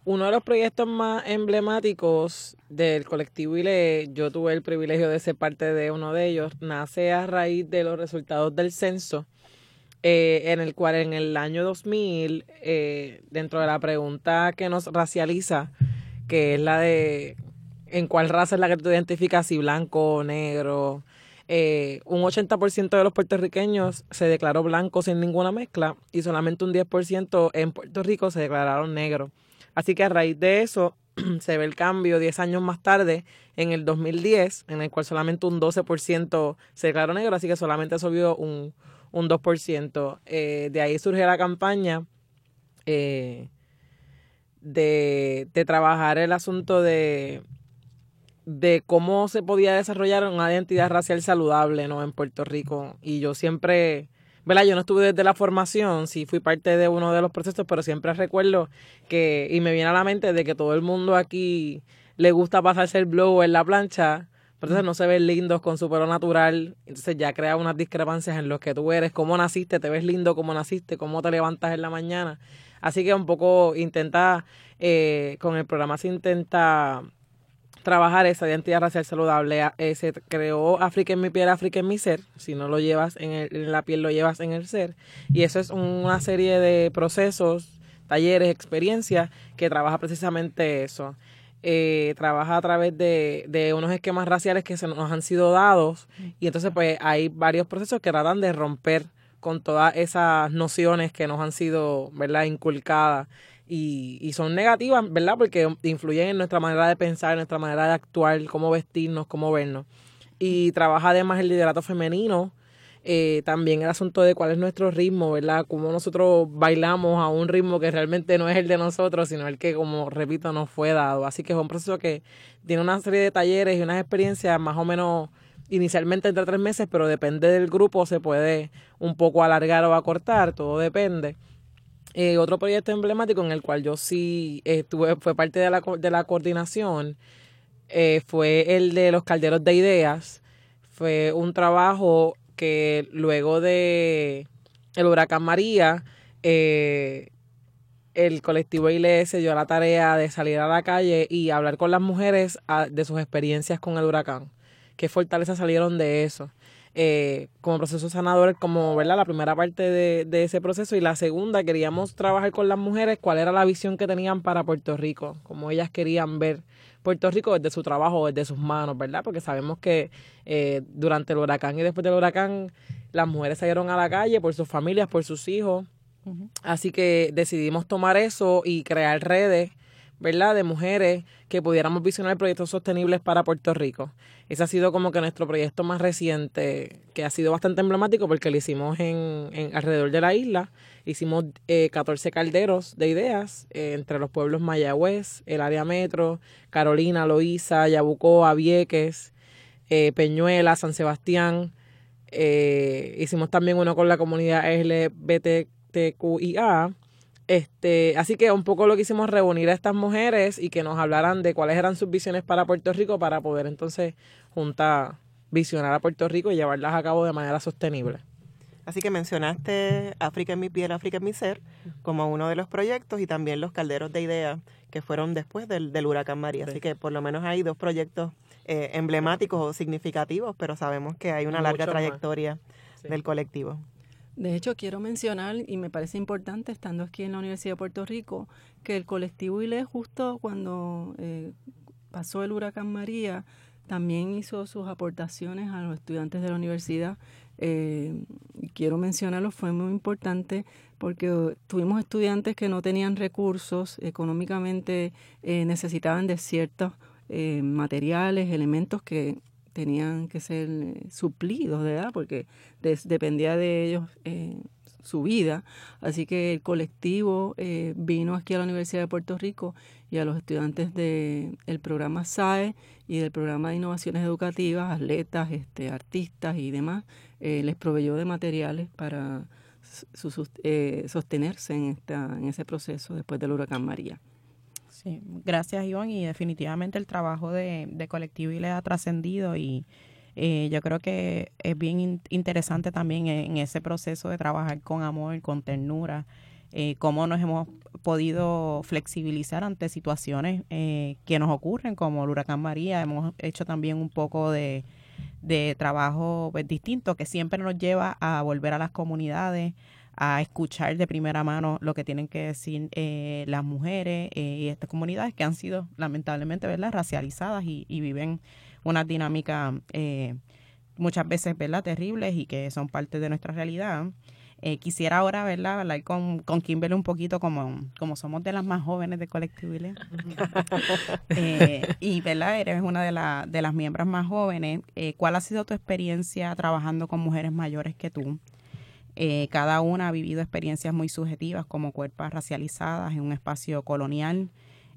S6: uno de los proyectos más emblemáticos del colectivo ILE, yo tuve el privilegio de ser parte de uno de ellos, nace a raíz de los resultados del censo, eh, en el cual en el año 2000, eh, dentro de la pregunta que nos racializa, que es la de en cuál raza es la que tú identificas, si blanco o negro. Eh, un 80% de los puertorriqueños se declaró blanco sin ninguna mezcla y solamente un 10% en Puerto Rico se declararon negros. Así que a raíz de eso se ve el cambio 10 años más tarde, en el 2010, en el cual solamente un 12% se declaró negro, así que solamente subió un, un 2%. Eh, de ahí surge la campaña eh, de, de trabajar el asunto de de cómo se podía desarrollar una identidad racial saludable ¿no? en Puerto Rico. Y yo siempre, ¿verdad? Yo no estuve desde la formación, sí fui parte de uno de los procesos, pero siempre recuerdo que, y me viene a la mente de que todo el mundo aquí le gusta pasarse el blow en la plancha, pero entonces no se ven lindos con su pelo natural, entonces ya crea unas discrepancias en lo que tú eres, cómo naciste, te ves lindo cómo naciste, cómo te levantas en la mañana. Así que un poco intenta, eh, con el programa se intenta trabajar esa identidad racial saludable. Eh, se creó África en mi piel, África en mi ser. Si no lo llevas en, en la piel, lo llevas en el ser. Y eso es una serie de procesos, talleres, experiencias que trabaja precisamente eso. Eh, trabaja a través de, de, unos esquemas raciales que se nos han sido dados y entonces pues hay varios procesos que tratan de romper con todas esas nociones que nos han sido, ¿verdad?, inculcadas y, y son negativas, ¿verdad?, porque influyen en nuestra manera de pensar, en nuestra manera de actuar, cómo vestirnos, cómo vernos. Y trabaja además el liderato femenino, eh, también el asunto de cuál es nuestro ritmo, ¿verdad? Cómo nosotros bailamos a un ritmo que realmente no es el de nosotros, sino el que, como repito, nos fue dado. Así que es un proceso que tiene una serie de talleres y unas experiencias más o menos inicialmente entre tres meses, pero depende del grupo, se puede un poco alargar o acortar, todo depende. Eh, otro proyecto emblemático en el cual yo sí estuve, fue parte de la, de la coordinación, eh, fue el de los calderos de ideas. Fue un trabajo que luego de el huracán María, eh, el colectivo ILE se dio la tarea de salir a la calle y hablar con las mujeres ah, de sus experiencias con el huracán. ¿Qué fortalezas salieron de eso? Eh, como proceso sanador, como ¿verdad? la primera parte de, de, ese proceso y la segunda queríamos trabajar con las mujeres cuál era la visión que tenían para Puerto Rico, cómo ellas querían ver Puerto Rico desde su trabajo, desde sus manos, ¿verdad? Porque sabemos que eh, durante el huracán y después del huracán las mujeres salieron a la calle por sus familias, por sus hijos. Así que decidimos tomar eso y crear redes, ¿verdad? De mujeres que pudiéramos visionar proyectos sostenibles para Puerto Rico. Ese ha sido como que nuestro proyecto más reciente, que ha sido bastante emblemático porque lo hicimos en, alrededor de la isla Hicimos eh, 14 calderos de ideas eh, entre los pueblos Mayagüez, el área metro, Carolina, Loíza, Yabucoa, Vieques, eh, Peñuela, San Sebastián. Eh, hicimos también uno con la comunidad LGBTQIA. Este, así que un poco lo que hicimos reunir a estas mujeres y que nos hablaran de cuáles eran sus visiones para Puerto Rico para poder entonces juntar, visionar a Puerto Rico y llevarlas a cabo de manera sostenible.
S2: Así que mencionaste África en mi piel, África en mi ser, como uno de los proyectos y también los calderos de ideas que fueron después del, huracán María. Así que por lo menos hay dos proyectos eh, emblemáticos o significativos, pero sabemos que hay una larga trayectoria del colectivo.
S5: De hecho, quiero mencionar, y me parece importante, estando aquí en la Universidad de Puerto Rico, que el colectivo ILE, justo cuando eh, pasó el huracán María, también hizo sus aportaciones a los estudiantes de la universidad. Eh, quiero mencionarlo, fue muy importante porque tuvimos estudiantes que no tenían recursos, económicamente eh, necesitaban de ciertos eh, materiales, elementos que tenían que ser eh, suplidos, ¿verdad? Porque dependía de ellos su vida. Así que el colectivo vino aquí a la Universidad de Puerto Rico y a los estudiantes del programa SAE y del programa de innovaciones educativas, atletas, este, artistas y demás, eh, les proveyó de materiales para eh, sostenerse en, esta, en ese proceso después del huracán María.
S3: Sí, gracias Iván y definitivamente el trabajo de, de colectivo y le ha trascendido y eh, yo creo que es bien interesante también en, ese proceso de trabajar con amor, con ternura, eh, cómo nos hemos podido flexibilizar ante situaciones que nos ocurren como el huracán María. Hemos hecho también un poco de, de trabajo pues, distinto que siempre nos lleva a volver a las comunidades, a escuchar de primera mano lo que tienen que decir eh, las mujeres eh, y estas comunidades que han sido lamentablemente ¿verdad? racializadas y, y viven una dinámica eh, muchas veces ¿verdad? terribles y que son parte de nuestra realidad. Eh, quisiera ahora, ¿verdad? Hablar con, con Kimberly un poquito como, como somos de las más jóvenes de Colectivo eh, y, ¿verdad? Eres una de, la, de las miembros más jóvenes. Eh, ¿Cuál ha sido tu experiencia trabajando con mujeres mayores que tú? Eh, cada una ha vivido experiencias muy subjetivas como cuerpos racializadas en un espacio colonial.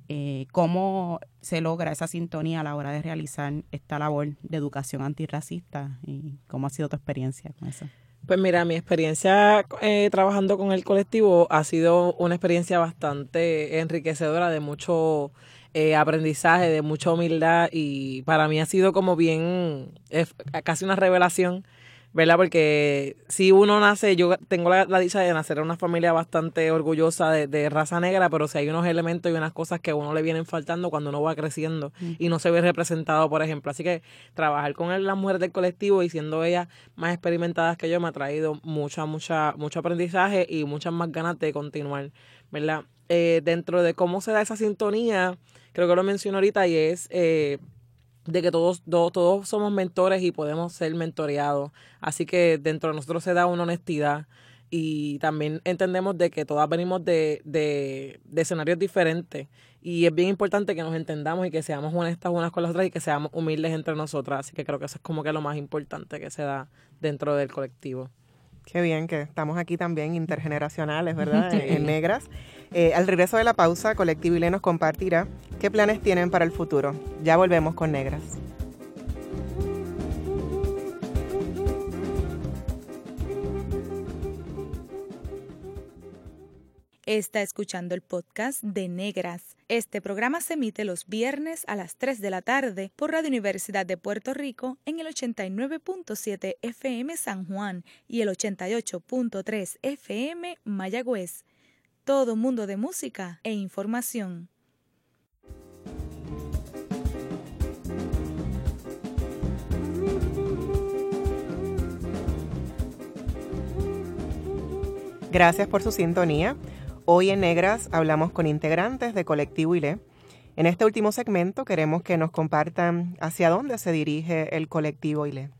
S3: Eh, ¿Cómo se logra esa sintonía a la hora de realizar esta labor de educación antirracista? ¿Y cómo ha sido tu experiencia con eso?
S6: Pues mira, mi experiencia eh, trabajando con el colectivo ha sido una experiencia bastante enriquecedora de mucho eh, aprendizaje, de mucha humildad y para mí ha sido como bien, casi una revelación ¿verdad? Porque si uno nace, yo tengo la, dicha de nacer en una familia bastante orgullosa de, raza negra, pero si hay unos elementos y unas cosas que a uno le vienen faltando cuando uno va creciendo y no se ve representado, por ejemplo. Así que trabajar con las mujeres del colectivo y siendo ellas más experimentadas que yo me ha traído mucha, mucha, mucho aprendizaje y muchas más ganas de continuar, ¿verdad? Eh, dentro de cómo se da esa sintonía, creo que lo menciono ahorita y es... Eh, de que todos, todos, somos mentores y podemos ser mentoreados. Así que dentro de nosotros se da una honestidad y también entendemos de que todas venimos de, de, de, escenarios diferentes y es bien importante que nos entendamos y que seamos honestas unas con las otras y que seamos humildes entre nosotras. Así que creo que eso es como que lo más importante que se da dentro del colectivo.
S2: Qué bien que estamos aquí también intergeneracionales, ¿verdad? en negras. Eh, al regreso de la pausa, Colectivo ILE nos compartirá qué planes tienen para el futuro. Ya volvemos con negras.
S1: Está escuchando el podcast de Negras. Este programa se emite los viernes a las 3 de la tarde por Radio Universidad de Puerto Rico en el 89.7 FM San Juan y el 88.3 FM Mayagüez. Todo mundo de música e información.
S2: Gracias por su sintonía. Hoy en Negras hablamos con integrantes de Colectivo ILE. En este último segmento queremos que nos compartan hacia dónde se dirige el Colectivo ILE.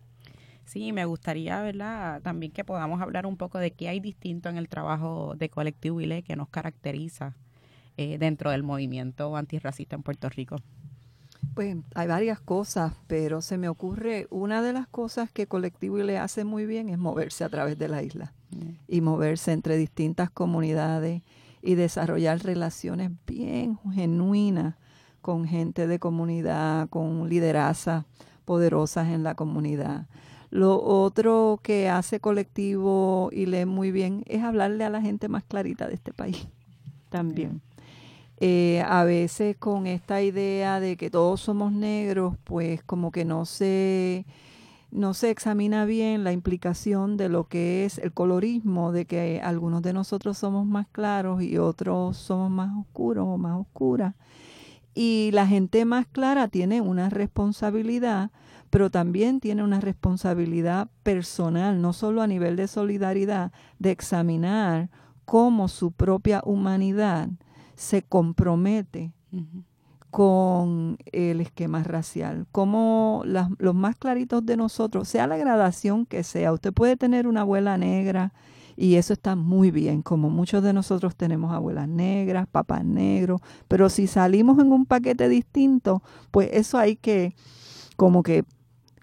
S3: Sí, me gustaría, ¿verdad? También que podamos hablar un poco de qué hay distinto en el trabajo de Colectivo ILE que nos caracteriza eh, dentro del movimiento antirracista en Puerto Rico.
S4: Pues hay varias cosas, pero se me ocurre, una de las cosas que Colectivo ILE hace muy bien es moverse a través de la isla y moverse entre distintas comunidades y desarrollar relaciones bien genuinas con gente de comunidad, con liderazas poderosas en la comunidad. Lo otro que hace colectivo y lee muy bien es hablarle a la gente más clarita de este país también. Eh, a veces con esta idea de que todos somos negros, pues como que no se no se examina bien la implicación de lo que es el colorismo, de que algunos de nosotros somos más claros y otros somos más oscuros o más oscuras. Y la gente más clara tiene una responsabilidad, pero también tiene una responsabilidad personal, no solo a nivel de solidaridad, de examinar cómo su propia humanidad se compromete con el esquema racial, como los más claritos de nosotros, sea la gradación que sea, usted puede tener una abuela negra y eso está muy bien, como muchos de nosotros tenemos abuelas negras, papás negros, pero si salimos en un paquete distinto, pues eso hay que, como que,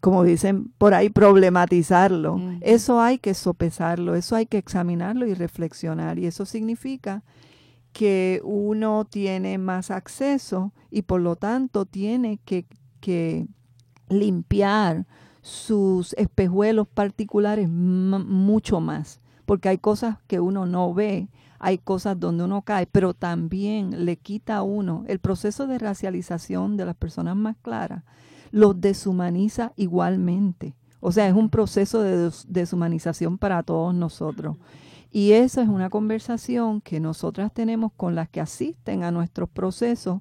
S4: como dicen por ahí, problematizarlo, eso hay que sopesarlo, eso hay que examinarlo y reflexionar, y eso significa que uno tiene más acceso y por lo tanto tiene que, que limpiar sus espejuelos particulares mucho más, porque hay cosas que uno no ve, hay cosas donde uno cae, pero también le quita a uno el proceso de racialización de las personas más claras, los deshumaniza igualmente. O sea, es un proceso de deshumanización para todos nosotros. Y esa es una conversación que nosotras tenemos con las que asisten a nuestros procesos,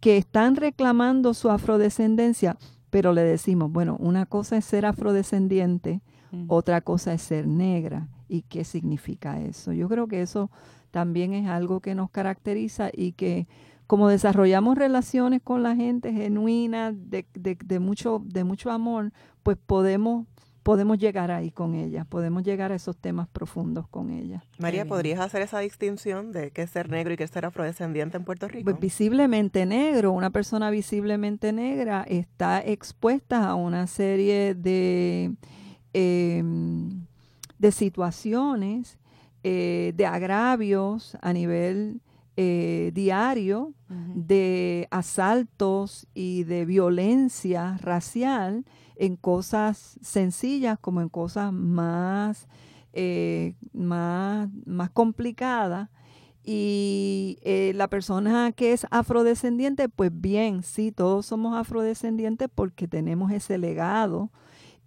S4: que están reclamando su afrodescendencia, pero le decimos, bueno, una cosa es ser afrodescendiente, mm. otra cosa es ser negra. ¿Y qué significa eso? Yo creo que eso también es algo que nos caracteriza y que como desarrollamos relaciones con la gente genuinas, de, de, de, mucho, de mucho amor, pues podemos podemos llegar ahí con ella, podemos llegar a esos temas profundos con ella.
S2: María, ¿podrías hacer esa distinción de qué es ser negro y qué es ser afrodescendiente en Puerto Rico?
S4: Pues visiblemente negro, una persona visiblemente negra está expuesta a una serie de, em, de situaciones, eh, de agravios a nivel eh, diario, de asaltos y de violencia racial en cosas sencillas como en cosas más, eh, más, más complicadas. Y eh, la persona que es afrodescendiente, pues bien, sí, todos somos afrodescendientes porque tenemos ese legado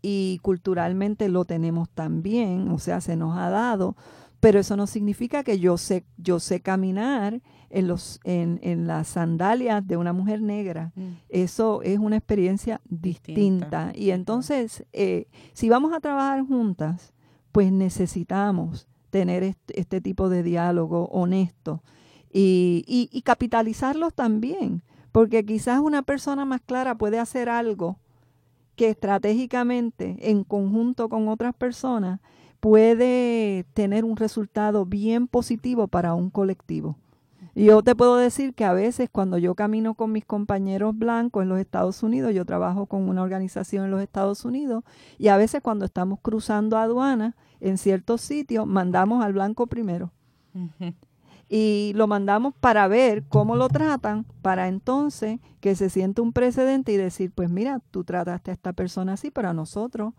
S4: y culturalmente lo tenemos también, o sea, se nos ha dado, pero eso no significa que yo sé, yo sé caminar en, los, en, en las sandalias de una mujer negra. Mm. Eso es una experiencia distinta. Y entonces, eh, si vamos a trabajar juntas, pues necesitamos tener este, este tipo de diálogo honesto y, y, y capitalizarlos también, porque quizás una persona más clara puede hacer algo que estratégicamente, en conjunto con otras personas, puede tener un resultado bien positivo para un colectivo. Y yo te puedo decir que a veces cuando yo camino con mis compañeros blancos en los Estados Unidos, yo trabajo con una organización en los Estados Unidos, y a veces cuando estamos cruzando aduana en ciertos sitios, mandamos al blanco primero. Y lo mandamos para ver cómo lo tratan, para entonces que se siente un precedente y decir, pues mira, tú trataste a esta persona así, pero a nosotros,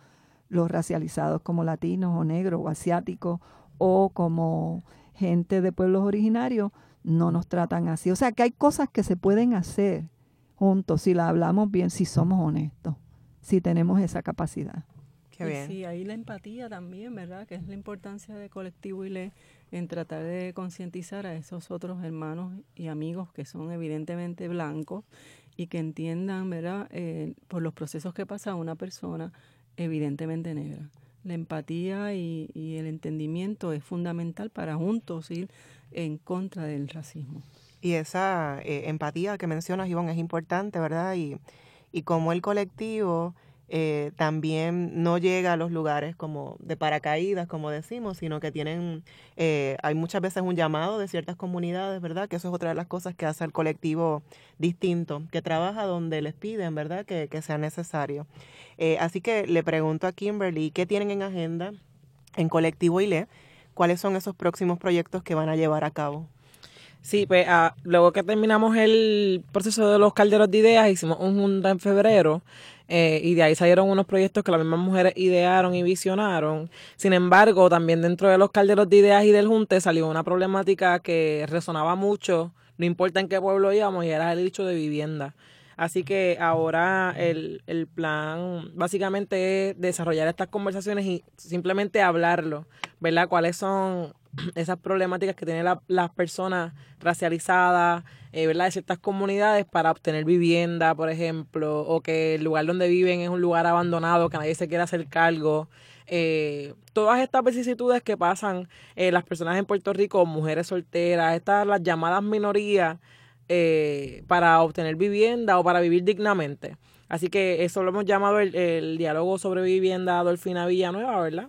S4: los racializados como latinos o negros o asiáticos o como gente de pueblos originarios, no nos tratan así. O sea que hay cosas que se pueden hacer juntos si la hablamos bien, si somos honestos, si tenemos esa capacidad.
S5: Qué bien. sí, ahí la empatía también, ¿verdad? Que es la importancia de colectivo y le en tratar de concientizar a esos otros hermanos y amigos que son evidentemente blancos y que entiendan, ¿verdad?, eh, por los procesos que pasa una persona evidentemente negra. La empatía y, el entendimiento es fundamental para juntos ir en contra del racismo.
S2: Y esa eh, empatía que mencionas, Ivonne, es importante, ¿verdad? Y, y como el colectivo eh, también no llega a los lugares como de paracaídas, como decimos, sino que tienen, eh, hay muchas veces un llamado de ciertas comunidades, ¿verdad? Que eso es otra de las cosas que hace el colectivo distinto, que trabaja donde les piden, ¿verdad? Que, que sea necesario. Eh, así que le pregunto a Kimberly, ¿qué tienen en agenda en Colectivo ILE? ¿Cuáles son esos próximos proyectos que van a llevar a cabo?
S6: Sí, pues ah, luego que terminamos el proceso de los calderos de ideas, hicimos un junta en febrero eh, y de ahí salieron unos proyectos que las mismas mujeres idearon y visionaron. Sin embargo, también dentro de los calderos de ideas y del junte salió una problemática que resonaba mucho, no importa en qué pueblo íbamos, y era el hecho de vivienda. Así que ahora el, el plan básicamente es desarrollar estas conversaciones y simplemente hablarlo, ¿verdad? ¿Cuáles son esas problemáticas que tienen las personas racializadas, eh, ¿verdad? De ciertas comunidades para obtener vivienda, por ejemplo, o que el lugar donde viven es un lugar abandonado, que nadie se quiera hacer cargo. Eh, todas estas vicisitudes que pasan eh, las personas en Puerto Rico, mujeres solteras, estas las llamadas minorías, eh, para obtener vivienda o para vivir dignamente. Así que eso lo hemos llamado el, el diálogo sobre vivienda Adolfina Villanueva, ¿verdad?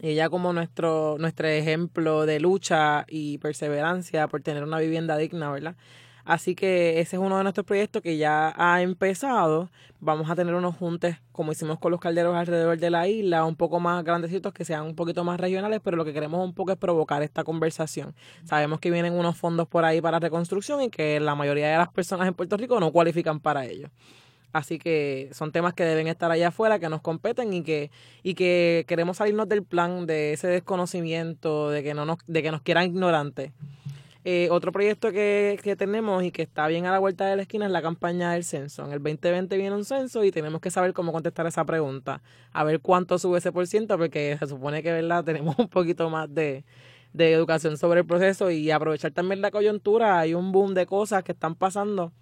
S6: Ella como nuestro, nuestro ejemplo de lucha y perseverancia por tener una vivienda digna, ¿verdad? Así que ese es uno de nuestros proyectos que ya ha empezado. Vamos a tener unos juntes, como hicimos con los calderos alrededor de la isla, un poco más grandecitos, que sean un poquito más regionales, pero lo que queremos un poco es provocar esta conversación. Sabemos que vienen unos fondos por ahí para reconstrucción y que la mayoría de las personas en Puerto Rico no cualifican para ello. Así que son temas que deben estar allá afuera, que nos competen y que, y que queremos salirnos del plan de ese desconocimiento, de que no nos, de que nos quieran ignorantes. Eh, otro proyecto que, que, tenemos y que está bien a la vuelta de la esquina es la campaña del censo. En el 2020 viene un censo y tenemos que saber cómo contestar esa pregunta. A ver cuánto sube ese por ciento, porque se supone que verdad tenemos un poquito más de, de educación sobre el proceso y aprovechar también la coyuntura. Hay un boom de cosas que están pasando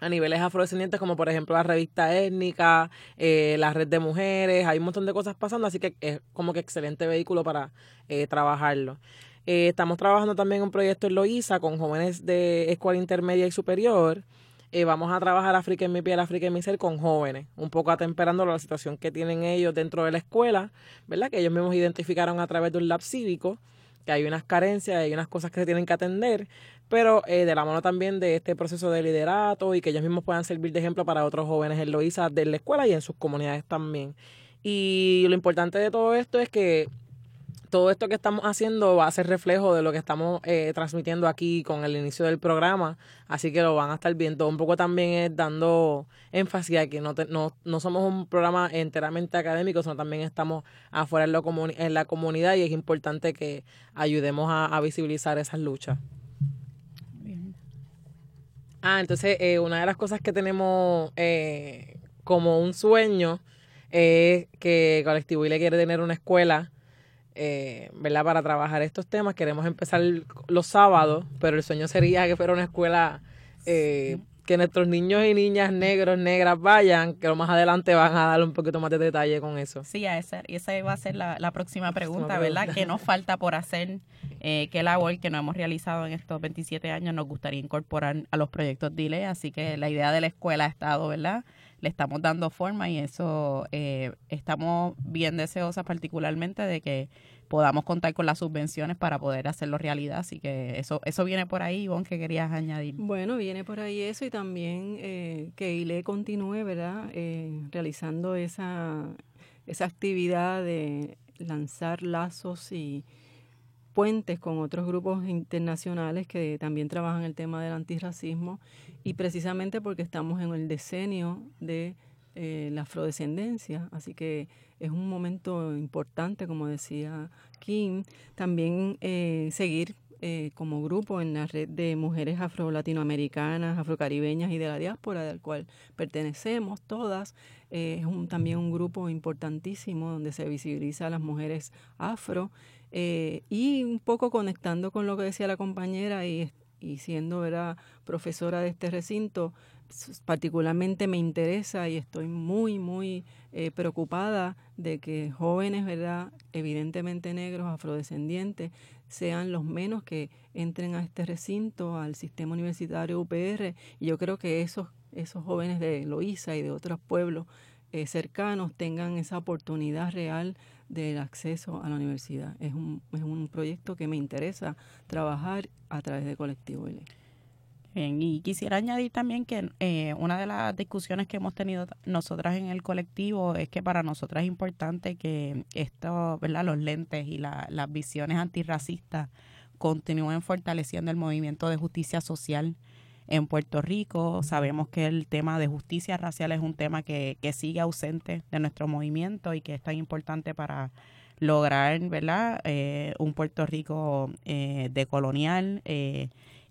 S6: a niveles afrodescendientes, como por ejemplo la revista étnica, eh, la red de mujeres, hay un montón de cosas pasando, así que es como que excelente vehículo para eh, trabajarlo. Eh, estamos trabajando también un proyecto en Loíza con jóvenes de escuela intermedia y superior. vamos a trabajar África en mi piel, África en mi ser con jóvenes, un poco atemperando la situación que tienen ellos dentro de la escuela, ¿verdad? Que ellos mismos identificaron a través de un lab cívico que hay unas carencias, hay unas cosas que se tienen que atender, pero eh, de la mano también de este proceso de liderato y que ellos mismos puedan servir de ejemplo para otros jóvenes en Loíza de la escuela y en sus comunidades también. Y lo importante de todo esto es que todo esto que estamos haciendo va a ser reflejo de lo que estamos eh, transmitiendo aquí con el inicio del programa, así que lo van a estar viendo. Un poco también es dando énfasis a que no, no, no somos un programa enteramente académico, sino también estamos afuera en, lo en la comunidad y es importante que ayudemos a, a visibilizar esas luchas. Ah, entonces eh, una de las cosas que tenemos eh, como un sueño es que Colectivo le quiere tener una escuela, eh, ¿verdad? Para trabajar estos temas. Queremos empezar los sábados, pero el sueño sería que fuera una escuela eh, que nuestros niños y niñas negros, negras vayan, que más adelante van a darle un poquito más de detalle con eso.
S3: Sí, a esa, esa va a ser la, próxima pregunta, ¿verdad? ¿Qué nos falta por hacer? Eh, ¿Qué labor que no hemos realizado en estos 27 años nos gustaría incorporar a los proyectos de ILE? Así que la idea de la escuela ha estado, ¿verdad? Le estamos dando forma y eso eh, estamos bien deseosas particularmente de que podamos contar con las subvenciones para poder hacerlo realidad. Así que eso eso viene por ahí, Ivonne, que querías añadir.
S5: Bueno, viene por ahí eso y también eh, que ILE continúe, ¿verdad? Eh, realizando esa, esa actividad de lanzar lazos y puentes con otros grupos internacionales que también trabajan el tema del antirracismo y precisamente porque estamos en el decenio de eh, la afrodescendencia, así que es un momento importante, como decía Kim, también eh, seguir eh, como grupo en la red de mujeres afro-latinoamericanas, afrocaribeñas y de la diáspora, del cual pertenecemos todas. Eh, es un, también un grupo importantísimo donde se visibiliza a las mujeres afro y un poco conectando con lo que decía la compañera y, siendo ¿verdad? profesora de este recinto, particularmente me interesa y estoy muy, muy eh, preocupada de que jóvenes, ¿verdad? Evidentemente negros, afrodescendientes, sean los menos que entren a este recinto, al sistema universitario UPR. Y yo creo que esos, esos jóvenes de Loíza y de otros pueblos eh, cercanos tengan esa oportunidad real del acceso a la universidad. Es un, es un proyecto que me interesa trabajar a través de Colectivo L.
S3: Bien, y quisiera añadir también que eh, una de las discusiones que hemos tenido nosotras en el colectivo es que para nosotras es importante que esto, ¿verdad? los lentes y las visiones antirracistas continúen fortaleciendo el movimiento de justicia social en Puerto Rico. Sabemos que el tema de justicia racial es un tema que, que sigue ausente de nuestro movimiento y que es tan importante para lograr. Eh, un Puerto Rico eh, decolonial.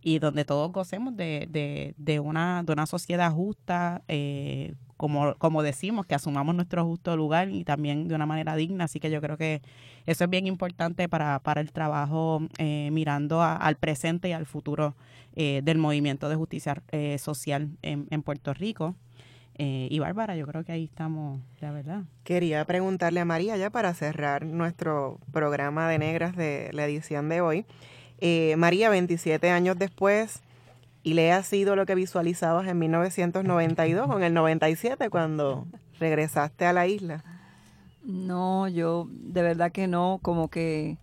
S3: Eh, y donde todos gocemos de, de, de, una, de una sociedad justa, eh, como, como decimos, que asumamos nuestro justo lugar y también de una manera digna. Así que yo creo que eso es bien importante para, para el trabajo eh, mirando al presente y al futuro eh, del movimiento de justicia social en, en Puerto Rico. y Bárbara, yo creo que ahí estamos, la verdad.
S2: Quería preguntarle a María ya para cerrar nuestro programa de negras de la edición de hoy. Eh, María, 27 años después, y le ha sido lo que visualizabas en 1992 o en el 97 cuando regresaste a la isla.
S4: No, yo de verdad que no, como que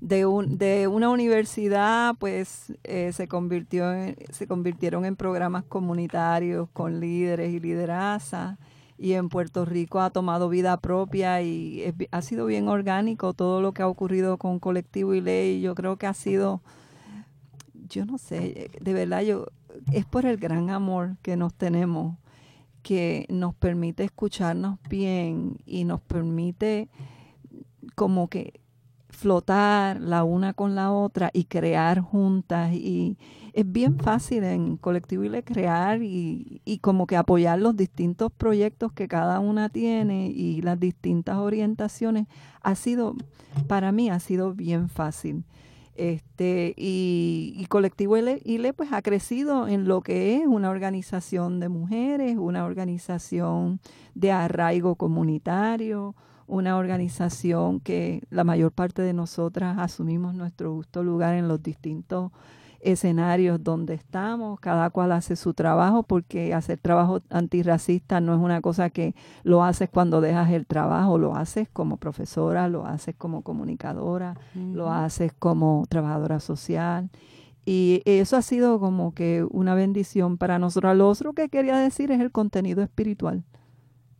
S4: de, un, de una universidad pues eh, se, convirtió se convirtieron en programas comunitarios con líderes y liderazas y en Puerto Rico ha tomado vida propia y ha sido bien orgánico todo lo que ha ocurrido con colectivo y ley. Yo creo que ha sido, yo no sé, de verdad, yo es por el gran amor que nos tenemos que nos permite escucharnos bien y nos permite como que flotar la una con la otra y crear juntas. Y es bien fácil en Colectivo le crear y, y, como que apoyar los distintos proyectos que cada una tiene y las distintas orientaciones. Ha sido para mí ha sido bien fácil. Este y, y colectivo ILE pues ha crecido en lo que es una organización de mujeres una organización de arraigo comunitario una organización que la mayor parte de nosotras asumimos nuestro justo lugar en los distintos escenarios donde estamos, cada cual hace su trabajo, porque hacer trabajo antirracista no es una cosa que lo haces cuando dejas el trabajo, lo haces como profesora, lo haces como comunicadora, lo haces como trabajadora social. Y eso ha sido como que una bendición para nosotros. Lo otro que quería decir es el contenido espiritual.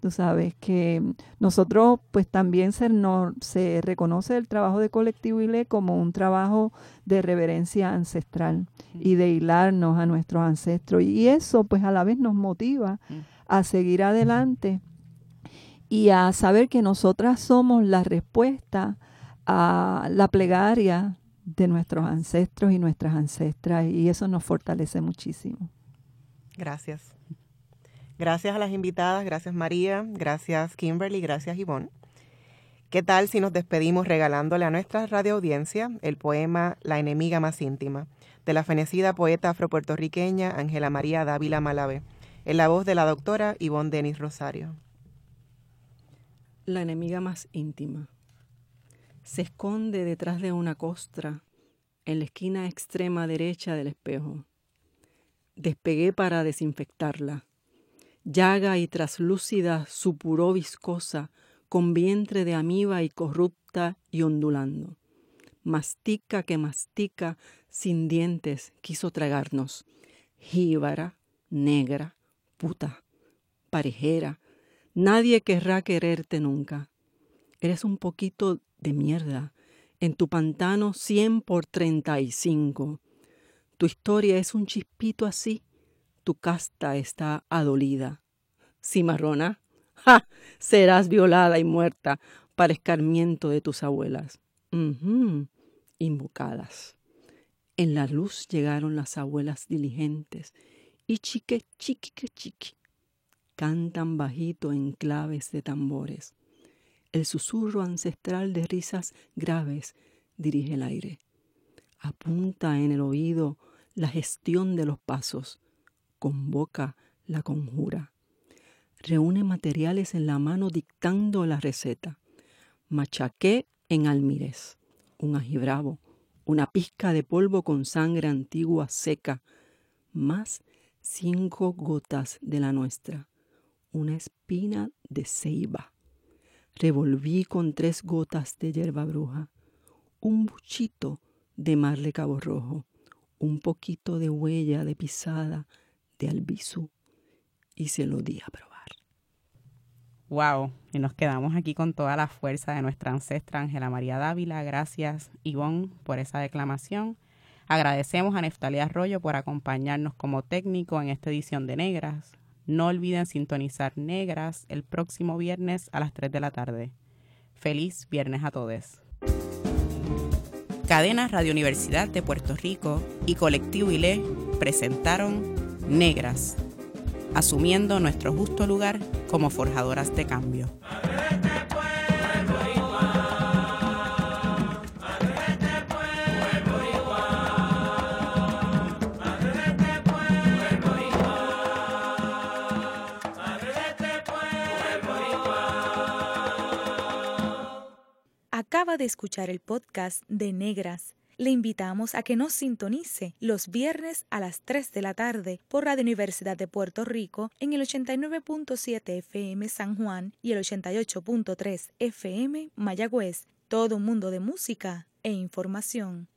S4: Tú sabes que nosotros pues también se, no, se reconoce el trabajo de colectivo ILE como un trabajo de reverencia ancestral y de hilarnos a nuestros ancestros. Y eso pues a la vez nos motiva a seguir adelante y a saber que nosotras somos la respuesta a la plegaria de nuestros ancestros y nuestras ancestras y eso nos fortalece muchísimo.
S2: Gracias. Gracias a las invitadas, gracias María, gracias Kimberly, gracias Yvonne. ¿Qué tal si nos despedimos regalándole a nuestra radio audiencia el poema La enemiga más íntima, de la fenecida poeta afropuertorriqueña Ángela María Dávila Malave, en la voz de la doctora Ivonne Denis Rosario?
S5: La enemiga más íntima. Se esconde detrás de una costra, en la esquina extrema derecha del espejo. Despegué para desinfectarla. Llaga y traslúcida supuró viscosa, con vientre de amiba y corrupta y ondulando. Mastica que mastica, sin dientes, quiso tragarnos. Jíbara, negra, puta, parejera, nadie querrá quererte nunca. Eres un poquito de mierda, en tu pantano cien por treinta y cinco. Tu historia es un chispito así, tu casta está adolida. Cimarrona, ¡Ja! Serás violada y muerta para escarmiento de tus abuelas. Invocadas. En la luz llegaron las abuelas diligentes y chique, chiqui, chiqui. Cantan bajito en claves de tambores. El susurro ancestral de risas graves dirige el aire. Apunta en el oído la gestión de los pasos. Convoca la conjura reúne materiales en la mano dictando la receta. Machaqué en almirez, un ají bravo, una pizca de polvo con sangre antigua seca, más cinco gotas de la nuestra, una espina de ceiba. Revolví con tres gotas de hierba bruja, un buchito de marle cabo rojo, un poquito de huella de pisada de albizú y se lo di a probar.
S3: Wow, y nos quedamos aquí con toda la fuerza de nuestra ancestra Ángela María Dávila. Gracias, Ivonne, por esa declamación. Agradecemos a Neftalí Arroyo por acompañarnos como técnico en esta edición de Negras. No olviden sintonizar Negras el próximo viernes a las 3 de la tarde. Feliz viernes a todos.
S2: Cadena Radio Universidad de Puerto Rico y Colectivo ILE presentaron Negras asumiendo nuestro justo lugar como forjadoras de cambio.
S1: Acaba de escuchar el podcast de Negras le invitamos a que nos sintonice los viernes a las 3 de la tarde por Radio Universidad de Puerto Rico en el 89.7 FM San Juan y el 88.3 FM Mayagüez. Todo un mundo de música e información.